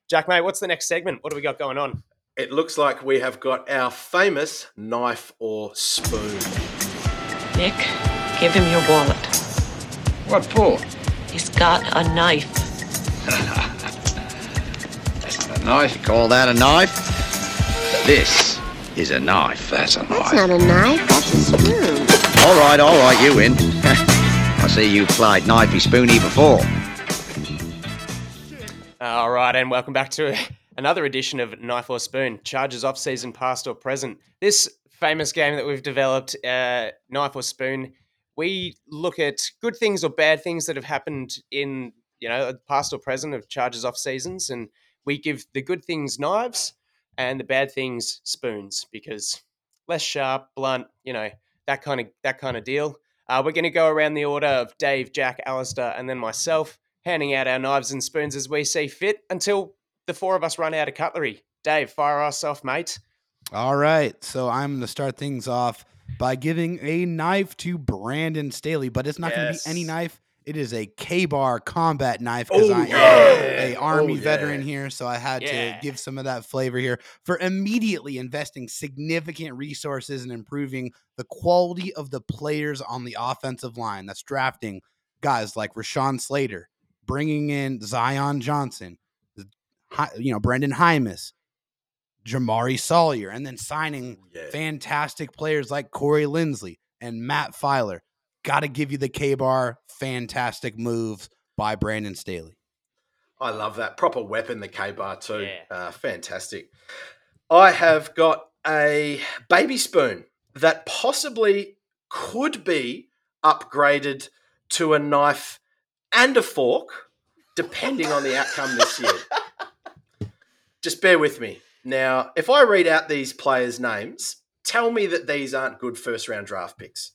Jack, mate, what's the next segment? What do we got going on? It looks like we have got our famous knife or spoon. Nick, give him your wallet. What for? He's got a knife. That's not a knife. You call that a knife? This is a knife. That's a knife. That's not a knife, that's a spoon. All right, all right, you win. I see you played knifey spoony before. All right, and welcome back to another edition of Knife or Spoon. Charges off season, past or present. This famous game that we've developed, uh, Knife or Spoon, we look at good things or bad things that have happened in you know past or present of charges off seasons, and we give the good things knives and the bad things spoons because less sharp, blunt, you know that kind of that kind of deal. Uh, we're going to go around the order of Dave, Jack, Alistair, and then myself, handing out our knives and spoons as we see fit until the four of us run out of cutlery. Dave, fire us off, mate. All right, so I'm going to start things off by giving a knife to Brandon Staley, but it's not going to be any knife. It is a K-bar combat knife because Oh, I am yeah. a oh, army Oh, yeah. veteran here, so I had Yeah. to give some of that flavor here for immediately investing significant resources and improving the quality of the players on the offensive line. That's drafting guys like Rashawn Slater, bringing in Zion Johnson, Hi- you know Brenden Jaimes, Jamaree Salyer, and then signing Yeah. fantastic players like Corey Linsley and Matt Feiler. Got to give you the K bar. Fantastic moves by Brandon Staley. I love that. Proper weapon, the K bar, too. Yeah. Uh, fantastic. I have got a baby spoon that possibly could be upgraded to a knife and a fork, depending on the outcome this year. Just bear with me. Now, if I read out these players' names, tell me that these aren't good first round draft picks.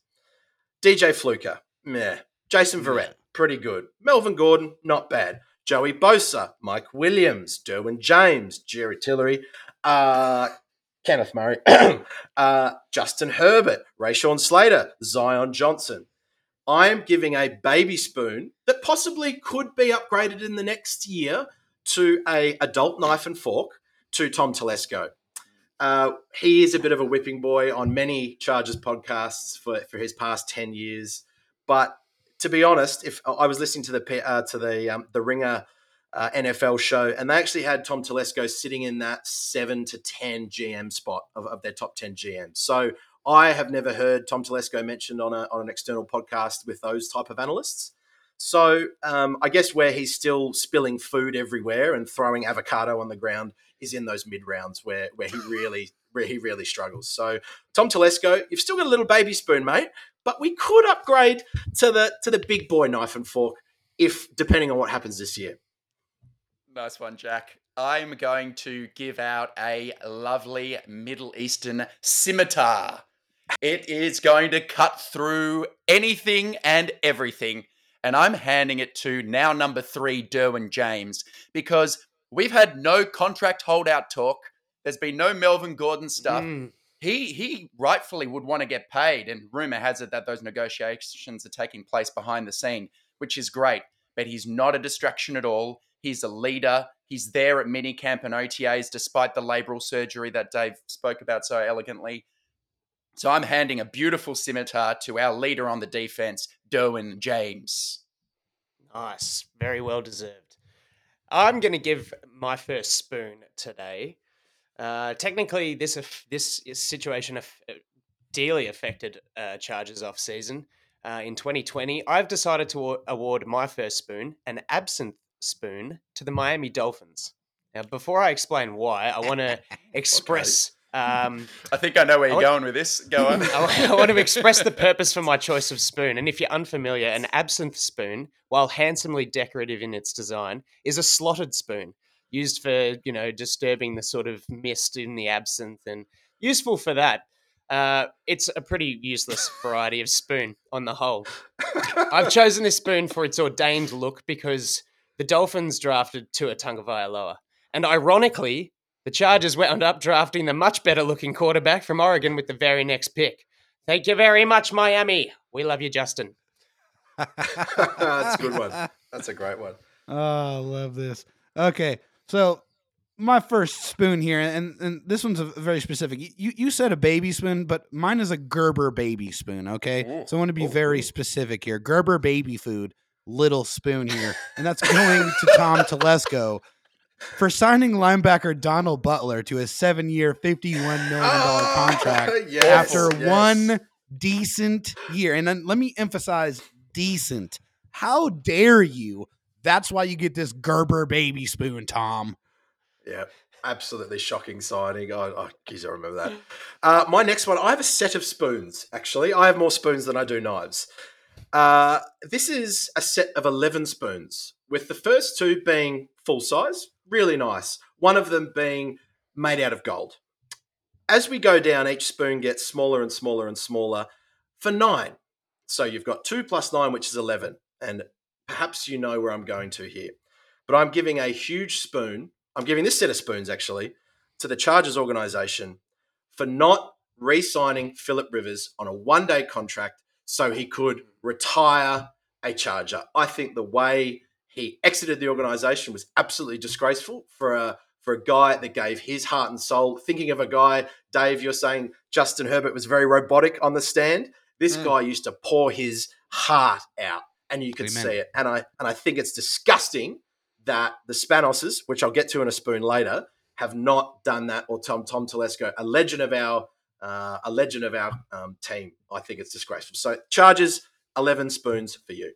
DJ Fluker, meh. Jason Verrett, pretty good. Melvin Gordon, not bad. Joey Bosa, Mike Williams, Derwin James, Jerry Tillery, uh, Kenneth Murray, uh, Justin Herbert, Rashawn Slater, Zion Johnson. I am giving a baby spoon that possibly could be upgraded in the next year to a adult knife and fork to Tom Telesco. Uh, he is a bit of a whipping boy on many Chargers podcasts for, for his past ten years. But to be honest, if I was listening to the uh, to the um, the Ringer uh, NFL show, and they actually had Tom Telesco sitting in that seven to ten GM spot of, of their top ten GMs. So I have never heard Tom Telesco mentioned on a on an external podcast with those type of analysts. So um, I guess where he's still spilling food everywhere and throwing avocado on the ground is in those mid rounds where where he really where he really struggles. So Tom Telesco, you've still got a little baby spoon, mate, but we could upgrade to the to the big boy knife and fork if depending on what happens this year. Nice one, Jack. I'm going to give out a lovely Middle Eastern scimitar. It is going to cut through anything and everything. And I'm handing it to now number three, Derwin James, because we've had no contract holdout talk. There's been no Melvin Gordon stuff. Mm. He he rightfully would want to get paid, and rumor has it that those negotiations are taking place behind the scene, which is great. But he's not a distraction at all. He's a leader. He's there at minicamp and OTAs, despite the labral surgery that Dave spoke about so elegantly. So I'm handing a beautiful scimitar to our leader on the defense, Derwin James. Nice. Very well deserved. I'm going to give my first spoon today. Uh, technically, this this situation uh, dearly affected uh, Chargers off season. Uh, in 2020, I've decided to award my first spoon, an absinthe spoon, to the Miami Dolphins. Now, before I explain why, I want to express. Um, I think I know where you're want- going with this. Go on. I I want to express the purpose for my choice of spoon. And if you're unfamiliar, an absinthe spoon, while handsomely decorative in its design, is a slotted spoon used for, you know, disturbing the sort of mist in the absinthe and useful for that. Uh, it's a pretty useless variety of spoon on the whole. I've chosen this spoon for its ordained look because the Dolphins drafted Tua Tagovailoa. And ironically, the Chargers wound up drafting the much better looking quarterback from Oregon with the very next pick. Thank you very much, Miami. We love you, Justin. That's a good one. That's a great one. Oh, I love this. Okay, so my first spoon here, and, and this one's a very specific. You you said a baby spoon, but mine is a Gerber baby spoon. Okay, so I want to be very specific here. Gerber baby food, little spoon here, and that's going to Tom Telesco for signing linebacker Donald Butler to a seven-year, fifty-one million dollar contract yes, after yes. one decent year. And then let me emphasize decent. How dare you? That's why you get this Gerber baby spoon, Tom. Yeah, absolutely shocking signing. Oh, oh geez, I remember that. Uh, my next one, I have a set of spoons, actually. I have more spoons than I do knives. Uh, this is a set of 11 spoons, with the first two being full size, really nice. One of them being made out of gold. As we go down, each spoon gets smaller and smaller and smaller for nine. So you've got two plus nine, which is 11. And perhaps you know where I'm going to here. But I'm giving a huge spoon, I'm giving this set of spoons actually, to the Chargers organization for not re signing Philip Rivers on a one day contract so he could retire a Charger. I think the way he exited the organization was absolutely disgraceful for a for a guy that gave his heart and soul. Thinking of a guy, Dave, you're saying Justin Herbert was very robotic on the stand. This Mm. guy used to pour his heart out, and you could Amen. see it. And I and I think it's disgusting that the Spanoses, which I'll get to in a spoon later, have not done that. Or Tom Tom Telesco, a legend of our uh, a legend of our um, team. I think it's disgraceful. So charges eleven spoons for you.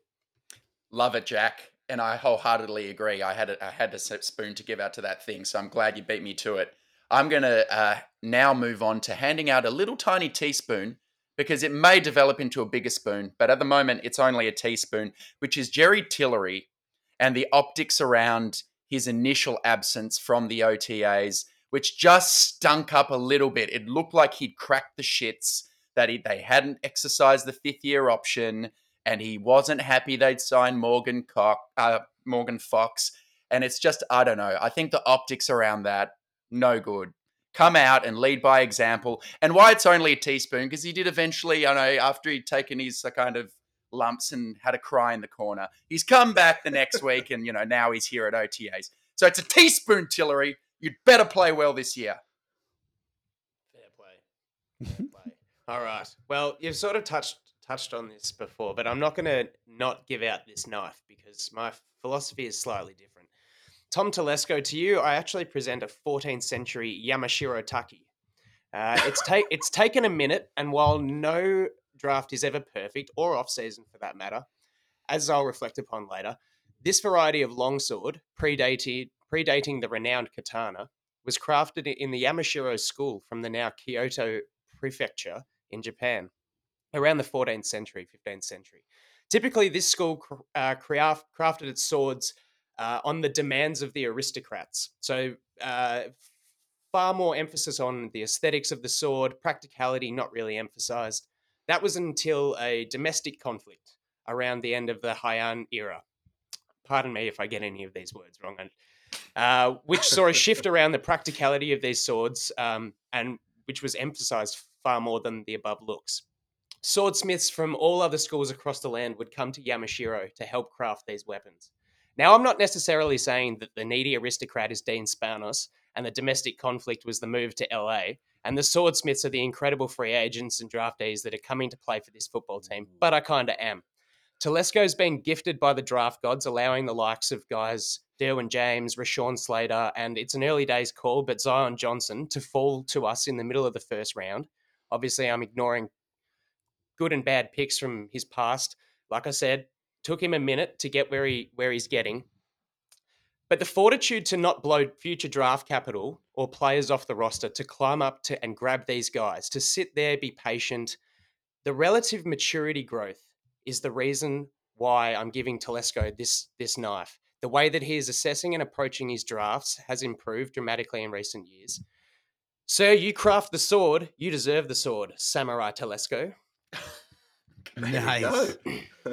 Love it, Jack. And I wholeheartedly agree. I had a, I had a spoon to give out to that thing, so I'm glad you beat me to it. I'm gonna uh, now move on to handing out a little tiny teaspoon because it may develop into a bigger spoon, but at the moment it's only a teaspoon, which is Jerry Tillery and the optics around his initial absence from the OTAs, which just stunk up a little bit. It looked like he'd cracked the shits that he, they hadn't exercised the fifth year option and he wasn't happy they'd signed Morgan Cock, uh, Morgan Fox. And it's just, I don't know. I think the optics around that, no good. Come out and lead by example. And why it's only a teaspoon, because he did eventually, I know, after he'd taken his uh, kind of lumps and had a cry in the corner, he's come back the next week and, you know, now he's here at OTAs. So it's a teaspoon, Tillery. You'd better play well this year. Fair play. Fair play. All right. Well, you've sort of touched touched on this before, but I'm not going to not give out this knife because my philosophy is slightly different. Tom Telesco, to you, I actually present a 14th century Yamashiro tachi. Uh, it's ta- it's taken a minute, and while no draft is ever perfect or off season for that matter, as I'll reflect upon later, this variety of longsword, predated, predating the renowned katana, was crafted in the Yamashiro school from the now Kyoto prefecture in Japan around the 14th century, 15th century. Typically, this school uh, craft, crafted its swords uh, on the demands of the aristocrats. So, uh, far more emphasis on the aesthetics of the sword, practicality not really emphasized. That was until a domestic conflict around the end of the Heian era. Pardon me if I get any of these words wrong. Uh, which saw a shift around the practicality of these swords um, and which was emphasized far more than the above looks. Swordsmiths from all other schools across the land would come to Yamashiro to help craft these weapons. Now, I'm not necessarily saying that the needy aristocrat is Dean Spanos and the domestic conflict was the move to LA, and the swordsmiths are the incredible free agents and draftees that are coming to play for this football team, mm. but I kind of am. Telesco's been gifted by the draft gods, allowing the likes of guys Derwin James, Rashawn Slater, and it's an early days call, but Zion Johnson to fall to us in the middle of the first round. Obviously, I'm ignoring good and bad picks from his past. Like I said, took him a minute to get where he where he's getting. But the fortitude to not blow future draft capital or players off the roster to climb up to and grab these guys, to sit there, be patient, the relative maturity growth is the reason why I'm giving Telesco this this knife. The way that he is assessing and approaching his drafts has improved dramatically in recent years. Sir, you craft the sword, you deserve the sword, Samurai Telesco. Nice.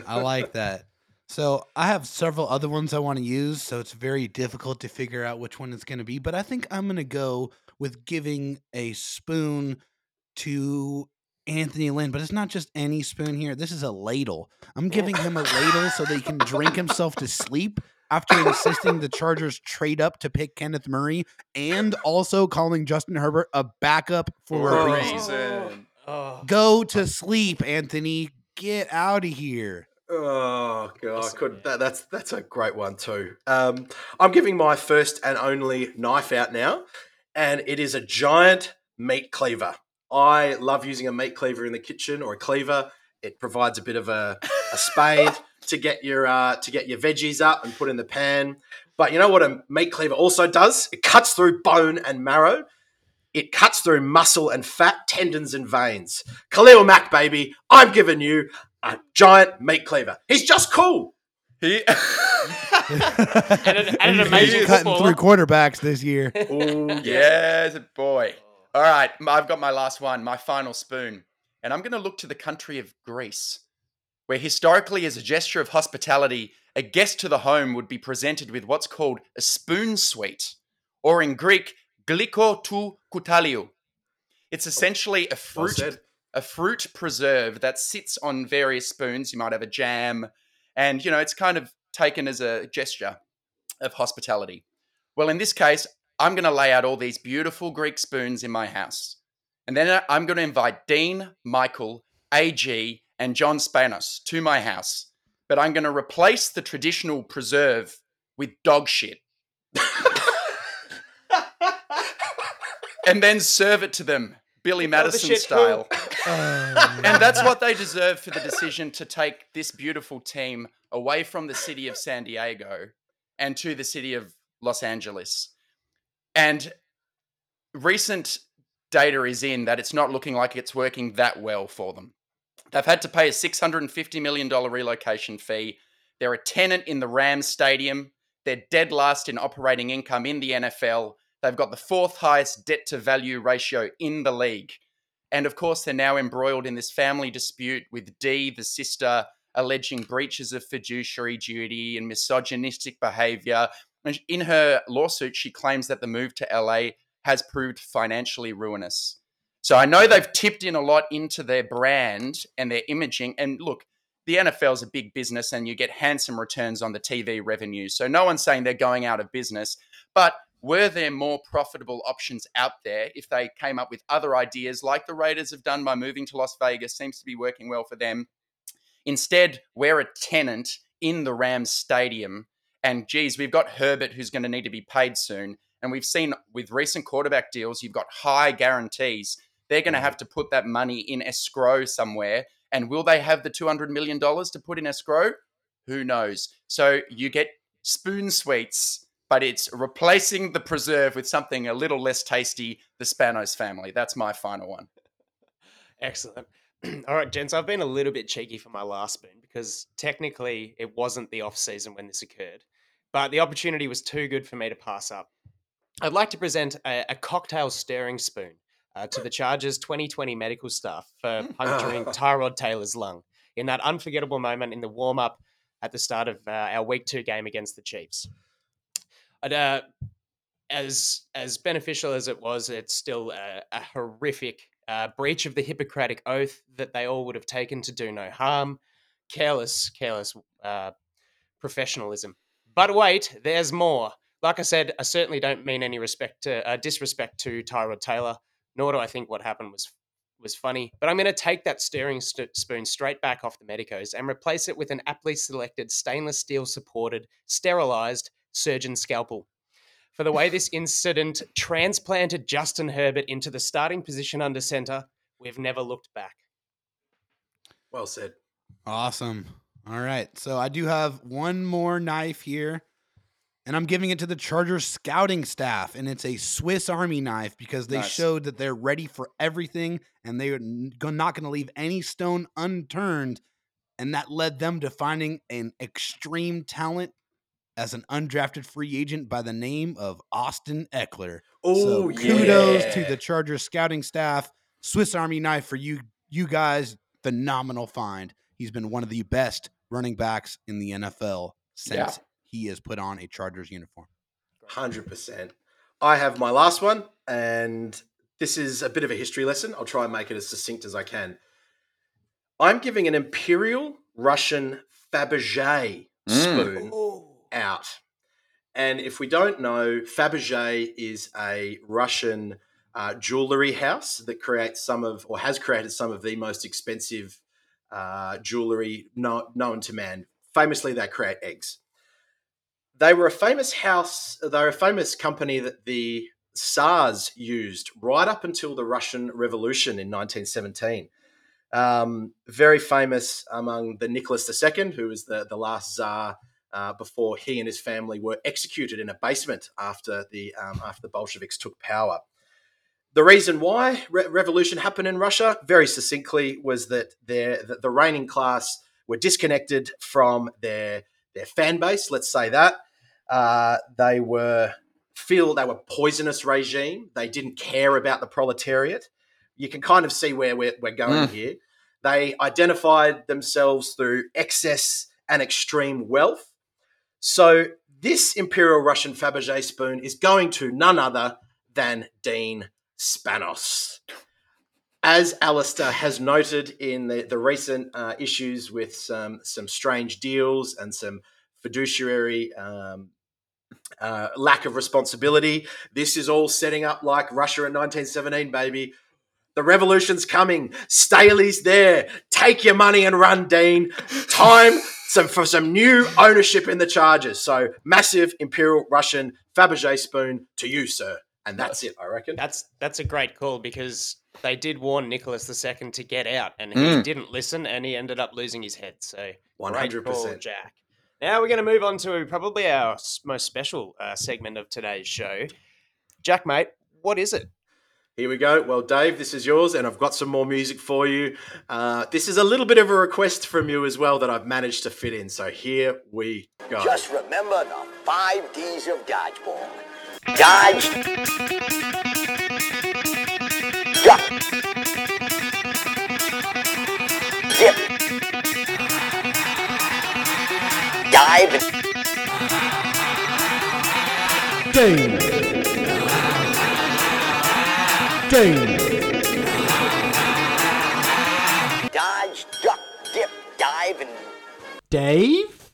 I like that. So I have several other ones I want to use, so it's very difficult to figure out which one it's going to be. But I think I'm going to go with giving a spoon to Anthony Lynn. But it's not just any spoon here. This is a ladle. I'm giving him a ladle so that he can drink himself to sleep after insisting the Chargers trade up to pick Kenneth Murray and also calling Justin Herbert a backup for a reason. Go to sleep, Anthony. Get out of here. Oh god, I could that, that's that's a great one too. Um, I'm giving my first and only knife out now, and it is a giant meat cleaver. I love using a meat cleaver in the kitchen or a cleaver. It provides a bit of a, a spade to get your uh, to get your veggies up and put in the pan. But you know what a meat cleaver also does? It cuts through bone and marrow. It cuts through muscle and fat, tendons and veins. Khalil Mack, baby, I'm giving you a giant meat cleaver. He's just cool. He and an, and an He's amazing cutting footballer. through quarterbacks this year. yes, boy. All right, I've got my last one, my final spoon. And I'm going to look to the country of Greece, where historically, as a gesture of hospitality, a guest to the home would be presented with what's called a spoon sweet, or in Greek, tou koutaliou. It's oh, essentially a fruit, said. a fruit preserve that sits on various spoons. You might have a jam, and you know it's kind of taken as a gesture of hospitality. Well, in this case, I'm going to lay out all these beautiful Greek spoons in my house. And then I'm going to invite Dean, Michael, AG, and John Spanos to my house. But I'm going to replace the traditional preserve with dog shit. and then serve it to them, Billy Madison style. Oh, and that's what they deserve for the decision to take this beautiful team away from the city of San Diego and to the city of Los Angeles. And recent data is in that it's not looking like it's working that well for them. They've had to pay a $650 million relocation fee. They're a tenant in the Rams Stadium. They're dead last in operating income in the NFL. They've got the fourth highest debt to value ratio in the league. And of course, they're now embroiled in this family dispute with Dee, the sister, alleging breaches of fiduciary duty and misogynistic behavior. In her lawsuit, she claims that the move to LA has proved financially ruinous. So I know they've tipped in a lot into their brand and their imaging. And look, the NFL is a big business and you get handsome returns on the TV revenue. So no one's saying they're going out of business. But were there more profitable options out there if they came up with other ideas like the Raiders have done by moving to Las Vegas? Seems to be working well for them. Instead, we're a tenant in the Rams stadium. And geez, we've got Herbert who's going to need to be paid soon. And we've seen with recent quarterback deals, you've got high guarantees. They're going to mm-hmm. have to put that money in escrow somewhere. And will they have the $200 million to put in escrow? Who knows? So you get spoon sweets, but it's replacing the preserve with something a little less tasty. The Spanos family. That's my final one. Excellent. All right, gents, I've been a little bit cheeky for my last spoon because technically it wasn't the off season when this occurred, but the opportunity was too good for me to pass up. I'd like to present a, a cocktail stirring spoon uh, to the Chargers 2020 medical staff for puncturing Tyrod Taylor's lung in that unforgettable moment in the warm up at the start of uh, our week two game against the Chiefs. Uh, as as beneficial as it was, it's still a, a horrific uh, breach of the Hippocratic oath that they all would have taken to do no harm, careless, careless uh, professionalism. But wait, there's more. Like I said, I certainly don't mean any respect to uh, disrespect to Tyrod Taylor, nor do I think what happened was was funny. But I'm going to take that stirring st- spoon straight back off the medicos and replace it with an aptly selected stainless steel supported, sterilized surgeon scalpel for the way this incident transplanted Justin Herbert into the starting position under center. We've never looked back. Well said. Awesome. All right. So I do have one more knife here, and I'm giving it to the Chargers scouting staff, and it's a Swiss Army knife because they Nice. showed that they're ready for everything and they are not going to leave any stone unturned. And that led them to finding an extreme talent as an undrafted free agent by the name of Austin Ekeler. Oh, so kudos yeah. to the Chargers scouting staff. Swiss Army knife for you, you guys. Phenomenal find. He's been one of the best running backs in the NFL since Yeah. he has put on a Chargers uniform. Hundred percent. I have my last one, and this is a bit of a history lesson. I'll try and make it as succinct as I can. I'm giving an Imperial Russian Fabergé mm. spoon oh. Out. And if we don't know, Fabergé is a Russian uh, jewelry house that creates some of, or has created some of the most expensive uh, jewelry no, known to man. Famously, they create eggs. They were a famous house, they were a famous company that the Tsars used right up until the Russian Revolution in 1917. Um, very famous among the Nicholas II, who was the, the last Tsar uh, before he and his family were executed in a basement after the um, after the Bolsheviks took power. The reason why re- revolution happened in Russia, very succinctly, was that their the, the reigning class were disconnected from their their fan base. Let's say that uh, they were feel they were poisonous regime. They didn't care about the proletariat. You can kind of see where we're, we're going Mm. here. They identified themselves through excess and extreme wealth. So this Imperial Russian Fabergé spoon is going to none other than Dean Spanos. As Alistair has noted in the, the recent uh, issues with some, some strange deals and some fiduciary um, uh, lack of responsibility, this is all setting up like Russia in 1917, baby. The revolution's coming. Staley's there. Take your money and run, Dean. Time some, for some new ownership in the Chargers. So massive Imperial Russian Fabergé spoon to you, sir. And that's it, I reckon. That's that's a great call because they did warn Nicholas II to get out, and he Mm. didn't listen, and he ended up losing his head. So 100%. Jack. Now we're going to move on to probably our most special uh, segment of today's show. Jack, mate, what is it? Here we go. Well, Dave, this is yours, and I've got some more music for you. Uh, this is a little bit of a request from you as well that I've managed to fit in. So here we go. Just remember the five D's of dodgeball. Dodge. Duck. Dip. Dive. Dave. Dave. Dodge, duck, dip, dive, and Dave?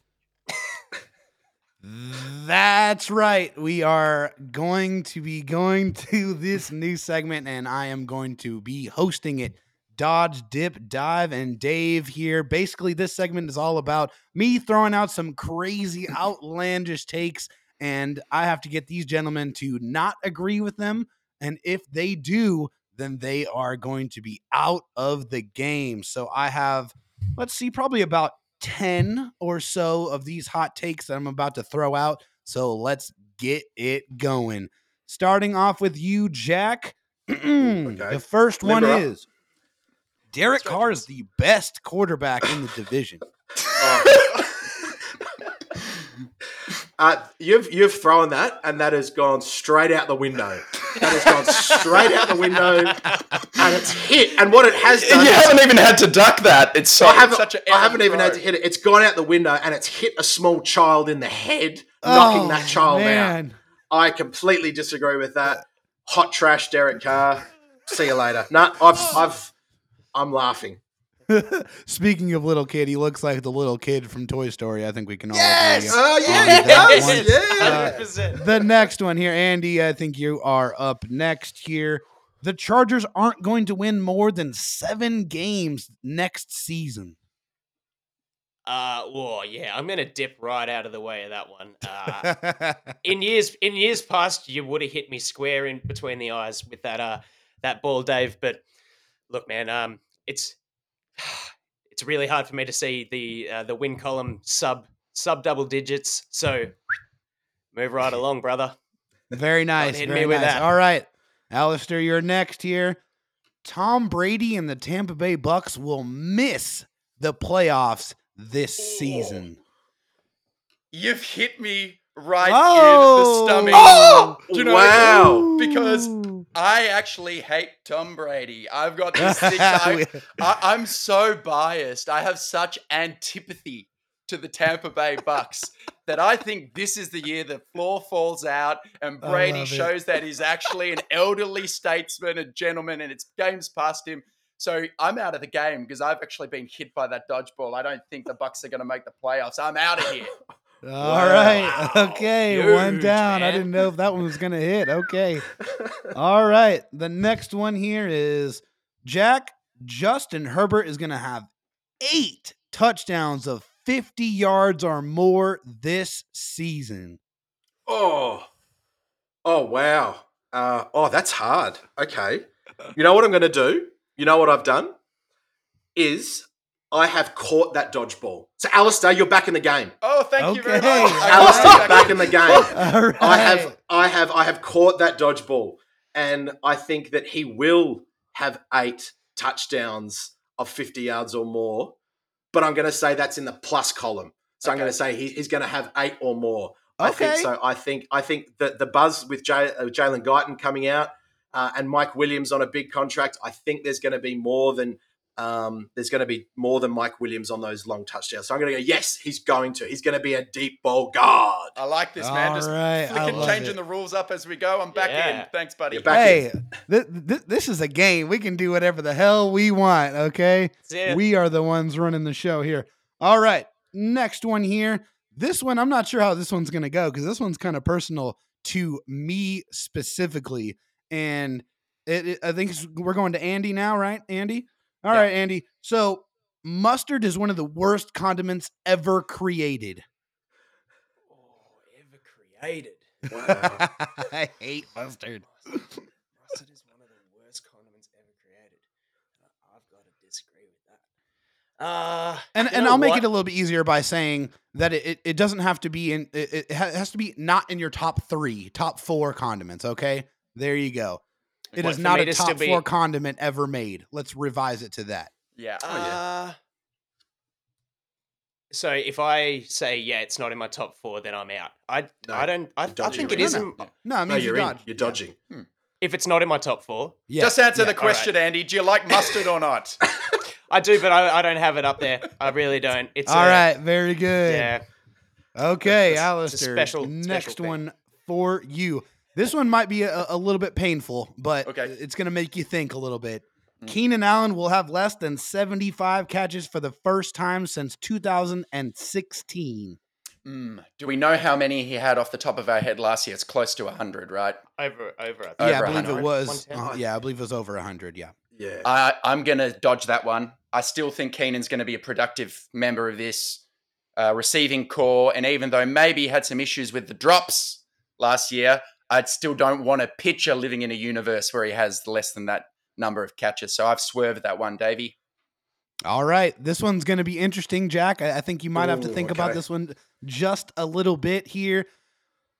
That's right. We are going to be going to this new segment, and I am going to be hosting it. Dodge, Dip, Dive, and Dave here. Basically, this segment is all about me throwing out some crazy, outlandish takes, and I have to get these gentlemen to not agree with them. And if they do, then they are going to be out of the game. So I have, let's see, probably about 10 or so of these hot takes that I'm about to throw out. So let's get it going. Starting off with you, Jack. The first one up. is Derek Carr is the best quarterback in the division. Uh, Uh, you've you've thrown that, and that has gone straight out the window. That has gone straight out the window, and it's hit. And what it has done, You haven't even had to duck that. It's so I haven't, such a I haven't even had to hit it. It's gone out the window, and it's hit a small child in the head, knocking Oh, that child man. out. I completely disagree with that. Hot trash, Derek Carr. See you later. No, I've, I've, I'm laughing. Speaking of little kid, he looks like the little kid from Toy Story. I think we can all Yes! agree. Oh, yeah, on he that Yeah. Uh, the next one here, Andy. I think you are up next here. The Chargers aren't going to win more than seven games next season. Uh, well, yeah, I'm gonna dip right out of the way of that one. Uh, in years in years past, you would have hit me square in between the eyes with that uh that ball, Dave. But look, man, um, it's it's really hard for me to see the uh, the win column sub sub double digits. So move right along, brother. Very nice. hit Very me with nice. that. All right, Alistair, you're next here. Tom Brady and the Tampa Bay Bucks will miss the playoffs this season. You've hit me right Oh! in the oh! stomach. Oh! Do you know Wow. Because I actually hate Tom Brady. I've got this thing. I, I, I'm so biased. I have such antipathy to the Tampa Bay Bucks that I think this is the year the floor falls out and Brady love it. shows that he's actually an elderly statesman, a gentleman, and it's games past him. So I'm out of the game because I've actually been hit by that dodgeball. I don't think the Bucks are going to make the playoffs. I'm out of here. All right. Okay. one Huge, down. I didn't know if that one was going to hit. Okay. All right. The next one here is Jack. Justin Herbert is going to have eight touchdowns of 50 yards or more this season. Oh, oh wow. Uh, oh, that's hard. Okay. You know what I'm going to do? You know what I've done? Is I have caught that dodgeball. So, Alistair, you're back in the game. Oh, thank you very much. Alistair, back in the game. All right. I have, I have, I have caught that dodgeball, and I think that he will have eight touchdowns of 50 yards or more. But I'm going to say that's in the plus column. So I'm going to say he, he's going to have eight or more. Okay. I think so. I think I think the the buzz with Jay, uh, Jalen Guyton coming out uh, and Mike Williams on a big contract. I think there's going to be more than um, there's going to be more than Mike Williams on those long touchdowns. So I'm going to go. Yes, he's going to. He's going to be a deep ball guard. I like this, man. All Just right, I flicking, changing it. the rules up as we go. I'm back in. Thanks, buddy. You're back Hey, th- th- this is a game. We can do whatever the hell we want, okay? We are the ones running the show here. All right. Next one here. This one, I'm not sure how this one's going to go because this one's kind of personal to me specifically. And it, it- I think we're going to Andy now, right? Andy? All right, Andy. So, mustard is one of the worst condiments ever created. ever created. Wow. I hate mustard. Mustard is one of the worst condiments ever created. Uh, I've got to disagree with that. Uh, and and I'll make it a little bit easier by saying that it, it, it doesn't have to be in it, it has to be not in your top three, top four condiments. Okay, there you go. It What, is not me a to still top be- four condiment ever made. Let's revise it to that. Yeah. Uh, so if I say yeah, it's not in my top four, then I'm out. I No, I don't. I, I think it it. is. No, in- No, it no, you're you in. You're dodging. If it's not in my top four, Yeah. Just answer yeah. the question, Andy. Do you like mustard or not? I do, but I, I don't have it up there. I really don't. It's All a- right, very good. Yeah. Okay, It's- it's a Alistair. special- special next thing. one for you. This one might be a, a little bit painful, but Okay. it's going to make you think a little bit. Mm. Keenan Allen will have less than 75 catches for the first time since 2016. Mm, Do we know how many he had off the top of our head last year? It's close to 100, right? Over, over. I think. yeah, I Over believe it was. uh, yeah, I believe it was over 100. Yeah. Yeah. I, I'm going to dodge that one. I still think Keenan's going to be a productive member of this uh, receiving core. And even though maybe he had some issues with the drops last year, I still don't want a pitcher living in a universe where he has less than that number of catches. So I've swerved that one, Davey. All right, this one's going to be interesting, Jack. I, I think you might have to Ooh, think about this one just a little bit here.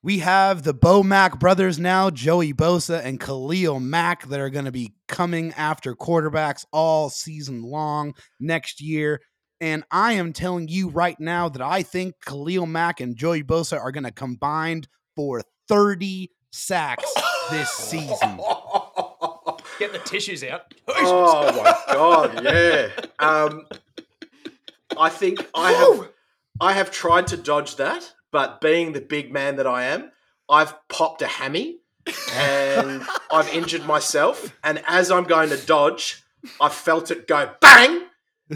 We have the Bo Mack brothers now, Joey Bosa and Khalil Mack, that are going to be coming after quarterbacks all season long next year. And I am telling you right now that I think Khalil Mack and Joey Bosa are going to combine for 30 sacks this season. Get the tissues out. Oh my god, yeah. Um, I think I have I have tried to dodge that, but being the big man that I am, I've popped a hammy and I've injured myself. And as I'm going to dodge, I felt it go bang,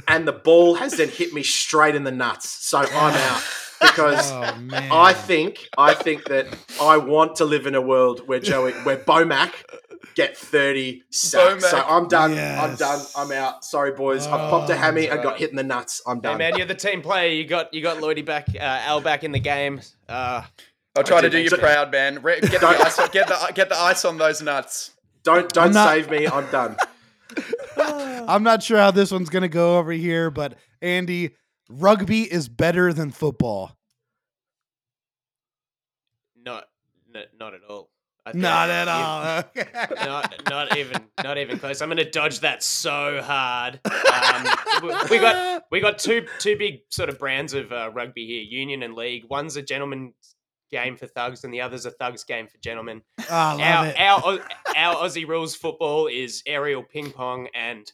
and the ball has then hit me straight in the nuts. So I'm out because Oh. I think I think that I want to live in a world where Joey, where Bomac get 30 sacks. So I'm done. I'm done. I'm out. Sorry, boys. I've popped a hammy and got hit in the nuts. I'm done. Hey man, you're the team player. You got you got Lloydie back, uh, Al back in the game. Uh, I'll try to do you so- proud, man. Get the, ice, on- get, the, get the ice on those nuts. Don't don't not- save me. I'm done. I'm not sure how this one's going to go over here, but Andy, rugby is better than football. not n- not at all. Not at if- all. not not even not even close. I'm gonna dodge that so hard. Um, we, we got we got two two big sort of brands of uh, rugby here: Union and League. One's a gentleman's game for thugs, and the other's a thugs game for gentlemen. Love our, our our Aussie rules football is aerial ping pong and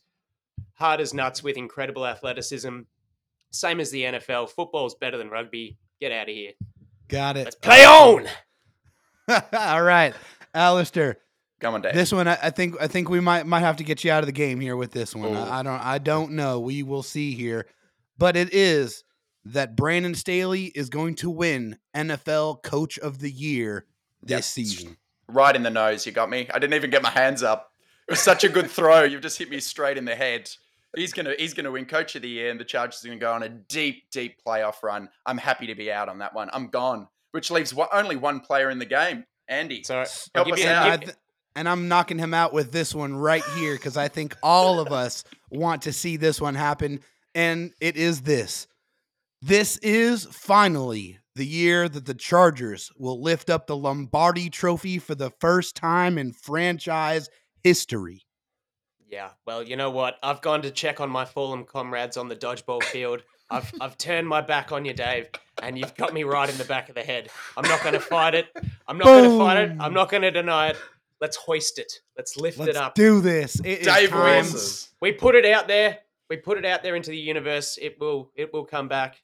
hard as nuts with incredible athleticism. Same as the NFL. Football's better than rugby. Get out of here. Got it. Let's play on. All right, Alistair. Come on, Dave. This one, I, I think, I think we might might have to get you out of the game here with this one. I, I don't, I don't know. We will see here, but it is that Brandon Staley is going to win NFL Coach of the Year this Yep. season. right in the nose. You got me. I didn't even get my hands up. It was such a good throw. You've just hit me straight in the head. He's gonna he's gonna win Coach of the Year, and the Chargers are gonna go on a deep, deep playoff run. I'm happy to be out on that one. I'm gone, which leaves one, only one player in the game. Andy, So help us out. Th- and I'm knocking him out with this one right here because I think all of us want to see this one happen. And it is this. This is finally the year that the Chargers will lift up the Lombardi trophy for the first time in franchise history. Yeah, well, you know what? I've gone to check on my fallen comrades on the dodgeball field. I've I've turned my back on you, Dave, and you've got me right in the back of the head. I'm not going to fight it. I'm not going to fight it. I'm not going to deny it. Let's hoist it. Let's lift it up. Let's it up. do this. It is Dave time. wins. We put it out there. We put it out there into the universe. It will it will come back.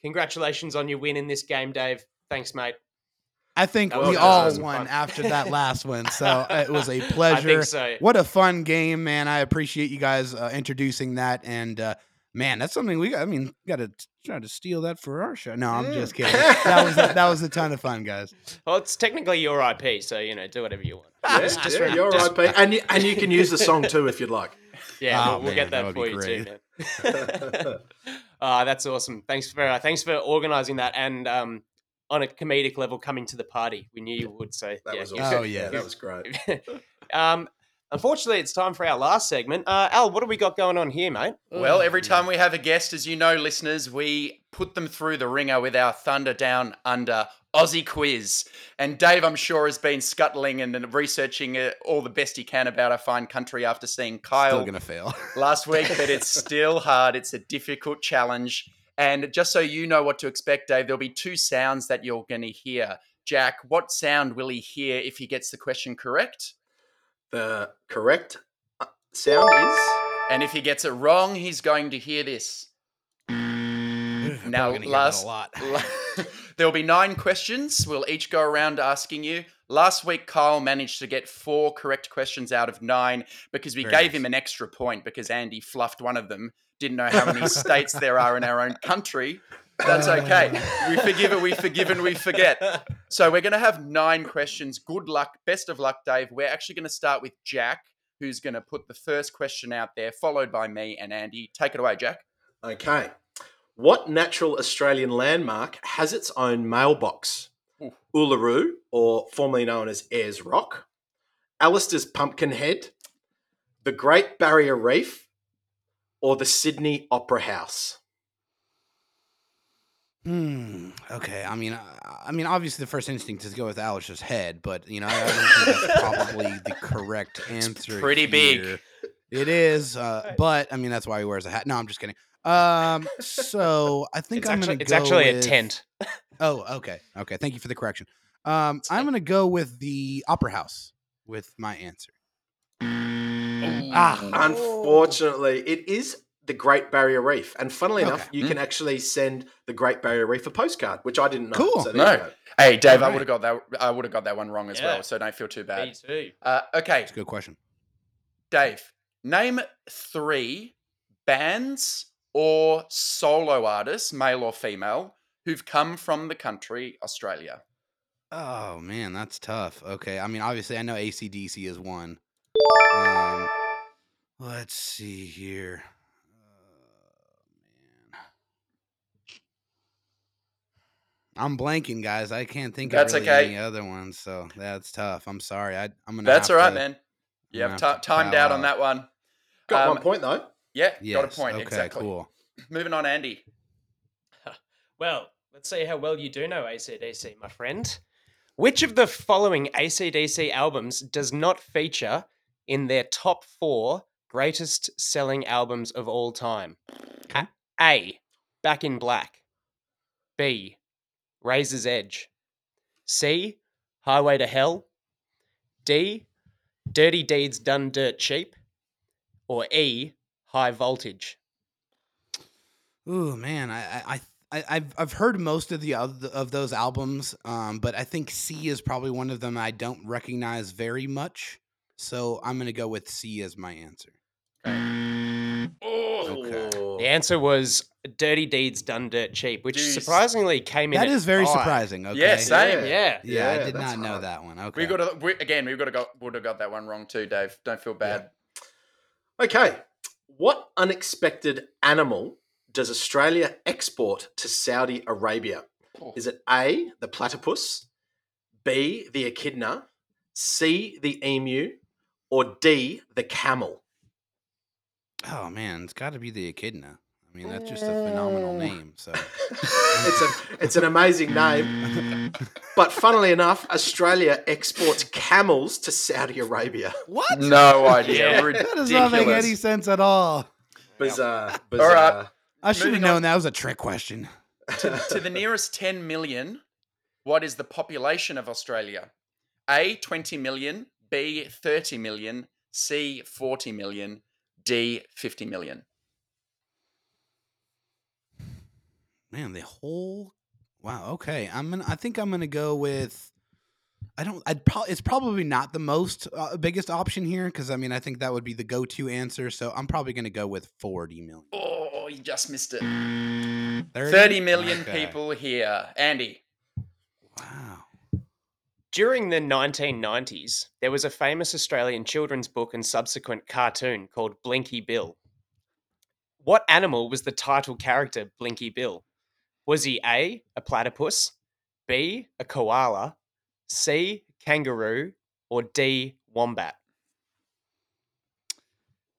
Congratulations on your win in this game, Dave. Thanks, mate. I think That we all won fun. after that last one. So it was a pleasure. think so. What a fun game, man. I appreciate you guys uh, introducing that. And uh, man, that's something we got. I mean, got to try to steal that for our show. No, I'm just kidding. that was a, that was a ton of fun, guys. Well, it's technically your IP, so you know, do whatever you want. Yeah, Just- just yeah, rem- you're just- right, Pete. And you, and you can use the song too if you'd like. Yeah, Oh, we'll, we'll get that that, for be you too, man. uh, that's awesome. Thanks for uh, thanks for organising that and um, on a comedic level coming to the party. We knew you would. So That yeah, was awesome. Oh, yeah. that was great. um, unfortunately, it's time for our last segment. Uh, Al, what do we got going on here, mate? Well, every time we have a guest, as you know, listeners, we put them through the ringer with our Thunder Down Under Aussie quiz. And Dave, I'm sure, has been scuttling and and researching uh, all the best he can about our fine country after seeing Kyle Still gonna fail. last week, but it's still hard. It's a difficult challenge. And just so you know what to expect, Dave, there'll be two sounds that you're going to hear. Jack, what sound will he hear if he gets the question correct? The correct uh, sound is And if he gets it wrong, he's going to hear this. Now, gonna hear that a last lot. there will be nine questions. We'll each go around asking you. Last week, Kyle managed to get four correct questions out of nine because we Very gave nice. him an extra point because Andy fluffed one of them. Didn't know how many states there are in our own country. That's uh. okay. We forgive it. We forgive and we forget. So we're going to have nine questions. Good luck. Best of luck, Dave. We're actually going to start with Jack, who's going to put the first question out there, followed by me and Andy. Take it away, Jack. okay. What natural Australian landmark has its own mailbox? Ooh. Uluru, or formerly known as Ayers Rock, Alistair's Pumpkinhead, the Great Barrier Reef, or the Sydney Opera House? Hmm. Okay. I mean, I, I mean, obviously, the first instinct is to go with Alish's head, but you know, I, I don't think that's probably the correct answer. pretty big. It is, uh, but I mean, that's why he wears a hat. No, I'm just kidding. Um. So I think It's I'm actually, gonna it's go actually a tent. Oh, okay. Okay. Thank you for the correction. Um, I'm gonna go with the Opera House with my answer. Ah. Unfortunately, it is the Great Barrier Reef. And funnily enough, Okay. you can actually send the Great Barrier Reef a postcard, which I didn't know. Cool. So No. Hey, Dave, I would have got that. I would have got that one wrong as Yeah. well. So don't feel too bad. Me too. Uh, okay, It's a good question. Dave, name three bands or solo artists, male or female, who've come from the country Australia. Oh man, that's tough. Okay, I mean, obviously, I know ACDC is one. Um, let's see here. Oh, man. I'm blanking, guys. I can't think That's of really okay. any other ones, so that's tough. I'm sorry. I, I'm gonna. That's all right, to- man. You have gonna have to timed out on that one. Got Um, one point, though. Yeah, got a point. Okay, exactly. cool. Moving on, Andy. Well, let's see how well you do know ACDC, my friend. Which of the following ACDC albums does not feature in their top four greatest selling albums of all time? A, A. Back in Black. B. Razor's Edge. C. Highway to Hell. D. Dirty Deeds Done Dirt Cheap. Or E. High Voltage. Ooh man, I I. I I- I've I've heard most of the of those albums, um, but I think C is probably one of them I don't recognize very much. So I'm gonna go with C as my answer. Okay. Oh. The answer was Dirty Deeds Done Dirt Cheap, which Jeez. surprisingly came in. That at is very five. surprising. Okay. Yeah, same. Yeah. Yeah, Yeah, I did that's not know hard. that one. Okay. We got to, we, again. We got to got would have got that one wrong too, Dave. Don't feel bad. Okay. What unexpected animal does Australia export to Saudi Arabia? Oh. Is it A, the platypus, B, the echidna, C, the emu, or D, the camel? Oh man, it's got to be the echidna. I mean, that's just a phenomenal name. So it's a it's an amazing name. But funnily enough, Australia exports camels to Saudi Arabia. what? No idea. Yeah. That does not make any sense at all. Bizarre. All right. I should have known on. that was a trick question. to, to the nearest 10 million, what is the population of Australia? A, 20 million, B, 30 million, C, 40 million, D, 50 million. Man, the whole wow. Okay, I'm gonna. I think I'm gonna go with. I don't. I'd probably. It's probably not the most uh, biggest option here because I mean I think that would be the go-to answer. So I'm probably gonna go with 40 million. Oh, you just missed it. 30, 30 million Okay. people here. Andy. Wow. During the 1990s, there was a famous Australian children's book and subsequent cartoon called Blinky Bill. What animal was the title character Blinky Bill? Was he A, a platypus, B, a koala, C, kangaroo, or D, wombat?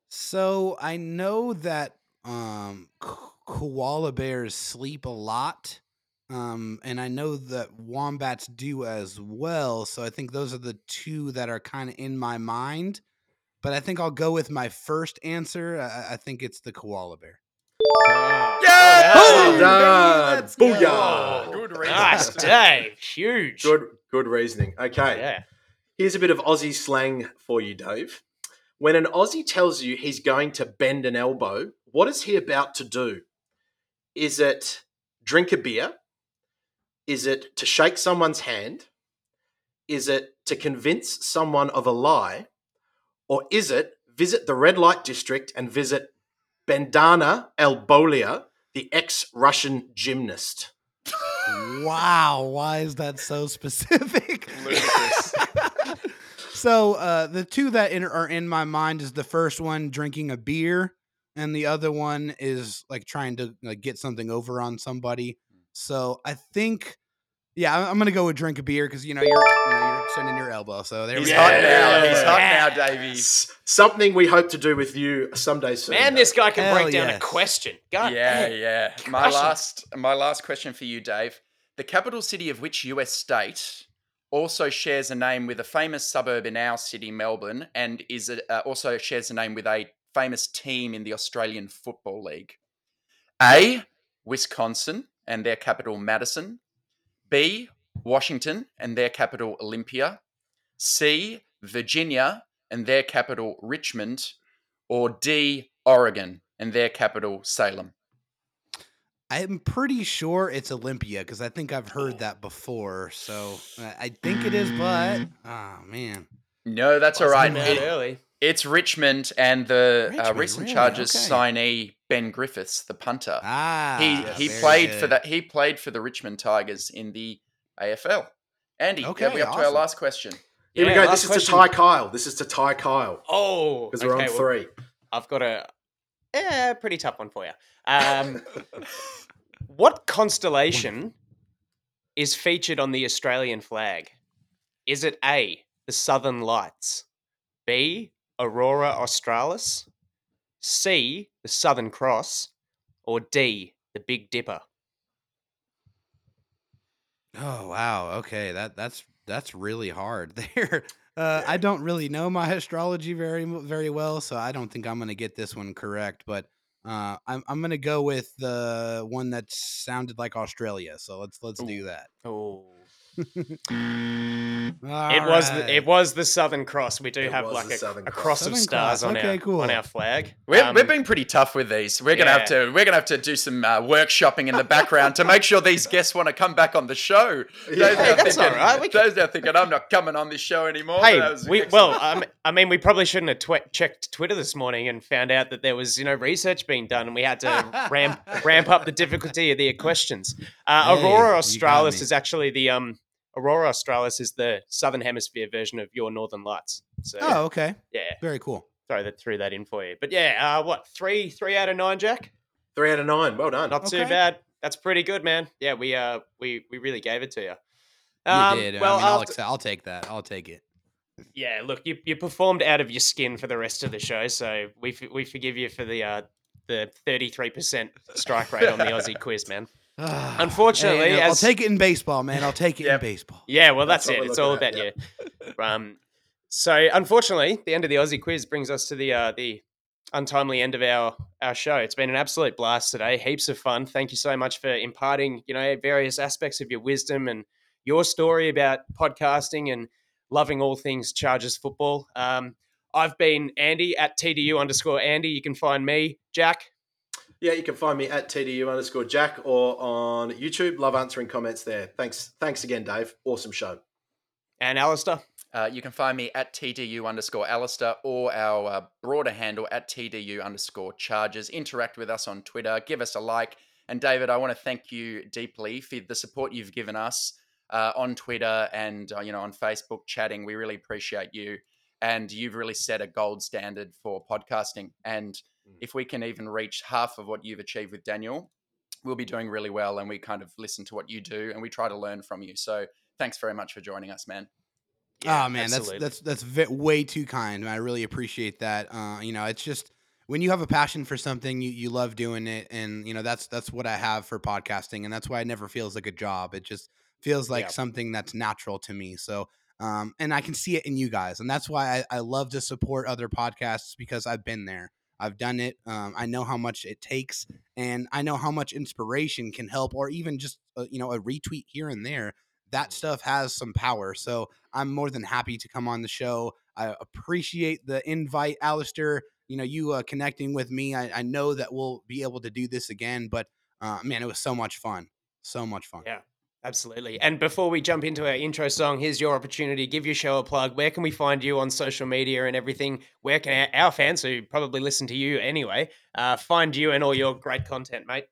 So I know that um, ko- koala bears sleep a lot, um, and I know that wombats do as well. So I think those are the two that are kind of in my mind. But I think I'll go with my first answer. I, I think it's the koala bear. Yeah! Well done. Let's go. Booyah. Good Nice, reason. Dave. Huge. Good, good reasoning. Okay. Yeah. Here's a bit of Aussie slang for you, Dave. When an Aussie tells you he's going to bend an elbow, what is he about to do? Is it drink a beer? Is it to shake someone's hand? Is it to convince someone of a lie? Or is it visit the red light district and visit Bandana Elbolia, the ex Russian gymnast? Wow, why is that so specific? So uh, the two that in, are in my mind is the first one drinking a beer, and the other one is like trying to like get something over on somebody. So I think, yeah, I'm, I'm gonna go with drink a beer because you know you're you know, you're extending your elbow. So there He's we hot go. now. He's hot Yeah. now, Davey. S- Something we hope to do with you someday soon. Man, this guy can Hell break down a question. God yeah, damn. yeah. My Crushing. last, my last question for you, Dave. The capital city of which U.S. state also shares a name with a famous suburb in our city, Melbourne, and is a, uh, also shares a name with a famous team in the Australian Football League? A. Wisconsin and their capital Madison. B. Washington and their capital Olympia. C. Virginia and their capital Richmond. Or D. Oregon and their capital Salem. I'm pretty sure it's Olympia because I think I've heard that before. So I I think it is, but oh man, No, that's all right. Busting It- early. it's Richmond and the uh, recent really? Chargers Okay. signee Ben Griffiths, the punter. ah, he he very played for that. He played for the Richmond Tigers in the AFL. Andy, Okay, are we up to our last question? Here we go. last This is question. to Ty Kyle. This is to Ty Kyle Oh, because we're okay, on well, three. I've got a eh, pretty tough one for you. Um, what constellation is featured on the Australian flag? Is it A, the Southern Lights, B, Aurora Australis, C, the Southern Cross, or D, the Big Dipper? Oh wow. Okay, that that's that's really hard there. Uh, I don't really know my astrology very very well, so I don't think I'm gonna get this one correct. But uh, I'm I'm gonna go with the one that sounded like Australia. So let's let's do that. Oh. All It was the, it was the Southern Cross. We do It have like a, a Cross. cross of stars Cross, on okay, our cool. on our flag. We're, Um, we've been pretty tough with these. We're gonna have to we're gonna have to do some uh, workshopping in the background to make sure these guests want to come back on the show. Those Yeah. Hey, that's thinking, all right, we Those now thinking I'm not coming on this show anymore. Hey, we, well, um, I mean, we probably shouldn't have twe- checked Twitter this morning and found out that there was, you know, research being done, and we had to ramp ramp up the difficulty of the questions. Uh, Hey, Aurora Australis is actually the um, Aurora Australis is the southern hemisphere version of your Northern Lights. So Oh, okay. yeah, Very cool. throw that threw that in for you. But yeah, uh, what three three out of nine, Jack? Three out of nine. Well done. Not too bad. That's pretty good, man. Yeah, we uh we we really gave it to you. You Um, did. Well, I mean, I'll, after- accept, I'll take that. I'll take it. yeah, look, you, you performed out of your skin for the rest of the show, so we f- we forgive you for the uh, the thirty three percent strike rate on the Aussie quiz, man. Unfortunately, Hey, I'll take it in baseball, man. I'll take it Yep. in baseball. Yeah, well, that's, That's it. It's all looking about at, you. Um, so unfortunately, the end of the Aussie quiz brings us to the uh, the untimely end of our our show. It's been an absolute blast today. Heaps of fun. Thank you so much for imparting, you know, various aspects of your wisdom and your story about podcasting and loving all things Chargers football. Um, I've been Andy at TDU underscore Andy. You can find me, Jack. Yeah, you can find me at TDU underscore Jack or on YouTube. Love answering comments there. Thanks. Thanks again, Dave. Awesome show. And Alistair. Uh, you can find me at TDU underscore Alistair or our uh, broader handle at TDU underscore Chargers. Interact with us on Twitter. Give us a like. And David, I want to thank you deeply for the support you've given us uh, on Twitter and uh, you know on Facebook chatting. We really appreciate you, and you've really set a gold standard for podcasting. And if we can even reach half of what you've achieved with Daniel, we'll be doing really well. And we kind of listen to what you do, and we try to learn from you. So thanks very much for joining us, man. oh man, absolutely. that's that's that's ve- way too kind. I really appreciate that. Uh, you know, it's just when you have a passion for something, you, you love doing it, and you know that's that's what I have for podcasting, and that's why it never feels like a job. It just feels like Yeah. something that's natural to me. So, um, and I can see it in you guys, and that's why I, I love to support other podcasts because I've been there. I've done it. Um, I know how much it takes, and I know how much inspiration can help, or even just uh, you know a retweet here and there. That stuff has some power. So I'm more than happy to come on the show. I appreciate the invite, Alistair. You know, you uh, connecting with me. I, I know that we'll be able to do this again, but uh, man, it was so much fun. So much fun. Yeah. Absolutely. And before we jump into our intro song, here's your opportunity. Give your show a plug. Where can we find you on social media and everything? Where can our, our fans, who probably listen to you anyway, uh, find you and all your great content, mate?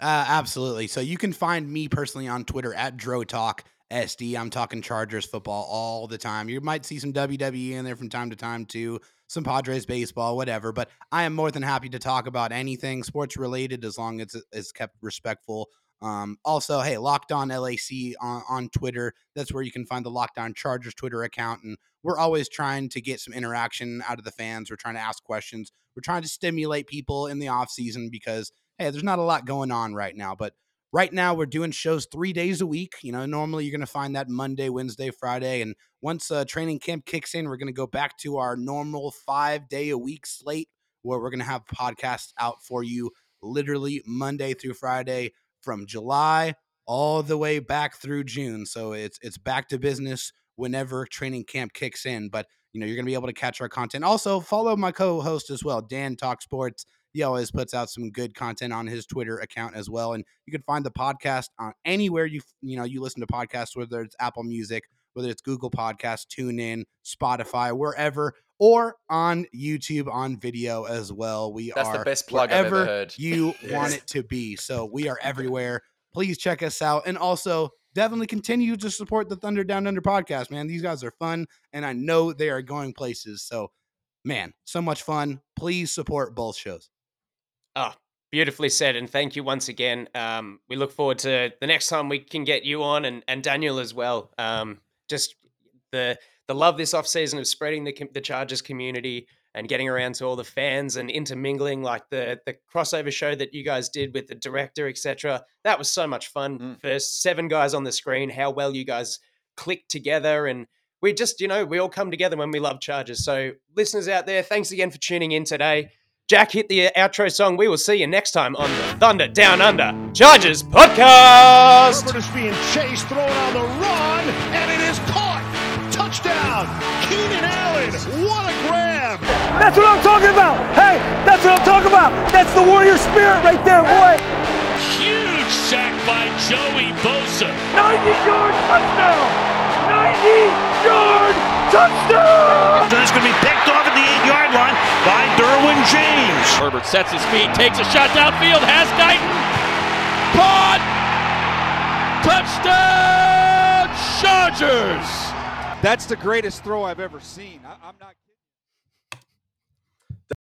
Uh, absolutely. So you can find me personally on Twitter at DroTalk SD. I'm talking Chargers football all the time. You might see some WWE in there from time to time too, some Padres baseball, whatever. But I am more than happy to talk about anything sports related as long as it is kept respectful. Um, also, hey, Locked On LAC on, on Twitter. That's where you can find the Locked On Chargers Twitter account. And we're always trying to get some interaction out of the fans. We're trying to ask questions. We're trying to stimulate people in the off season because, hey, there's not a lot going on right now. But right now, we're doing shows three days a week. You know, normally you're going to find that Monday, Wednesday, Friday. And once uh, training camp kicks in, we're going to go back to our normal five day a week slate where we're going to have podcasts out for you literally Monday through Friday from July all the way back through June. So it's it's back to business whenever training camp kicks in. But you know, you're gonna be able to catch our content. Also, follow my co-host as well, Dan Talk Sports. He always puts out some good content on his Twitter account as well. And you can find the podcast on anywhere you you know you listen to podcasts, whether it's Apple Music, whether it's Google Podcasts, TuneIn, Spotify, wherever, or on YouTube on video as well. We That's are the best plug I've ever heard. you Yes. want it to be. So we are everywhere. Please check us out. And also definitely continue to support the Thunder Down Under podcast, man. These guys are fun and I know they are going places. So man, so much fun. Please support both shows. Oh, beautifully said. And thank you once again. Um, we look forward to the next time we can get you on and, and Daniel as well. Um, just the the love this offseason of spreading the, the Chargers community and getting around to all the fans and intermingling like the the crossover show that you guys did with the director, etc. That was so much fun. Mm. For seven guys on the screen, how well you guys clicked together and we just, you know, we all come together when we love Chargers. So, listeners out there, thanks again for tuning in today. Jack hit the uh, outro song. We will see you next time on the Thunder Down Under Chargers podcast. That's what I'm talking about. Hey, that's what I'm talking about. That's the warrior spirit right there, boy. Huge sack by Joey Bosa. 90 yard touchdown. 90 yard touchdown. That's going to be picked off at the eight yard line by Derwin James. Herbert sets his feet, takes a shot downfield, has Guyton. Caught! Touchdown! Chargers! That's the greatest throw I've ever seen. I, I'm not.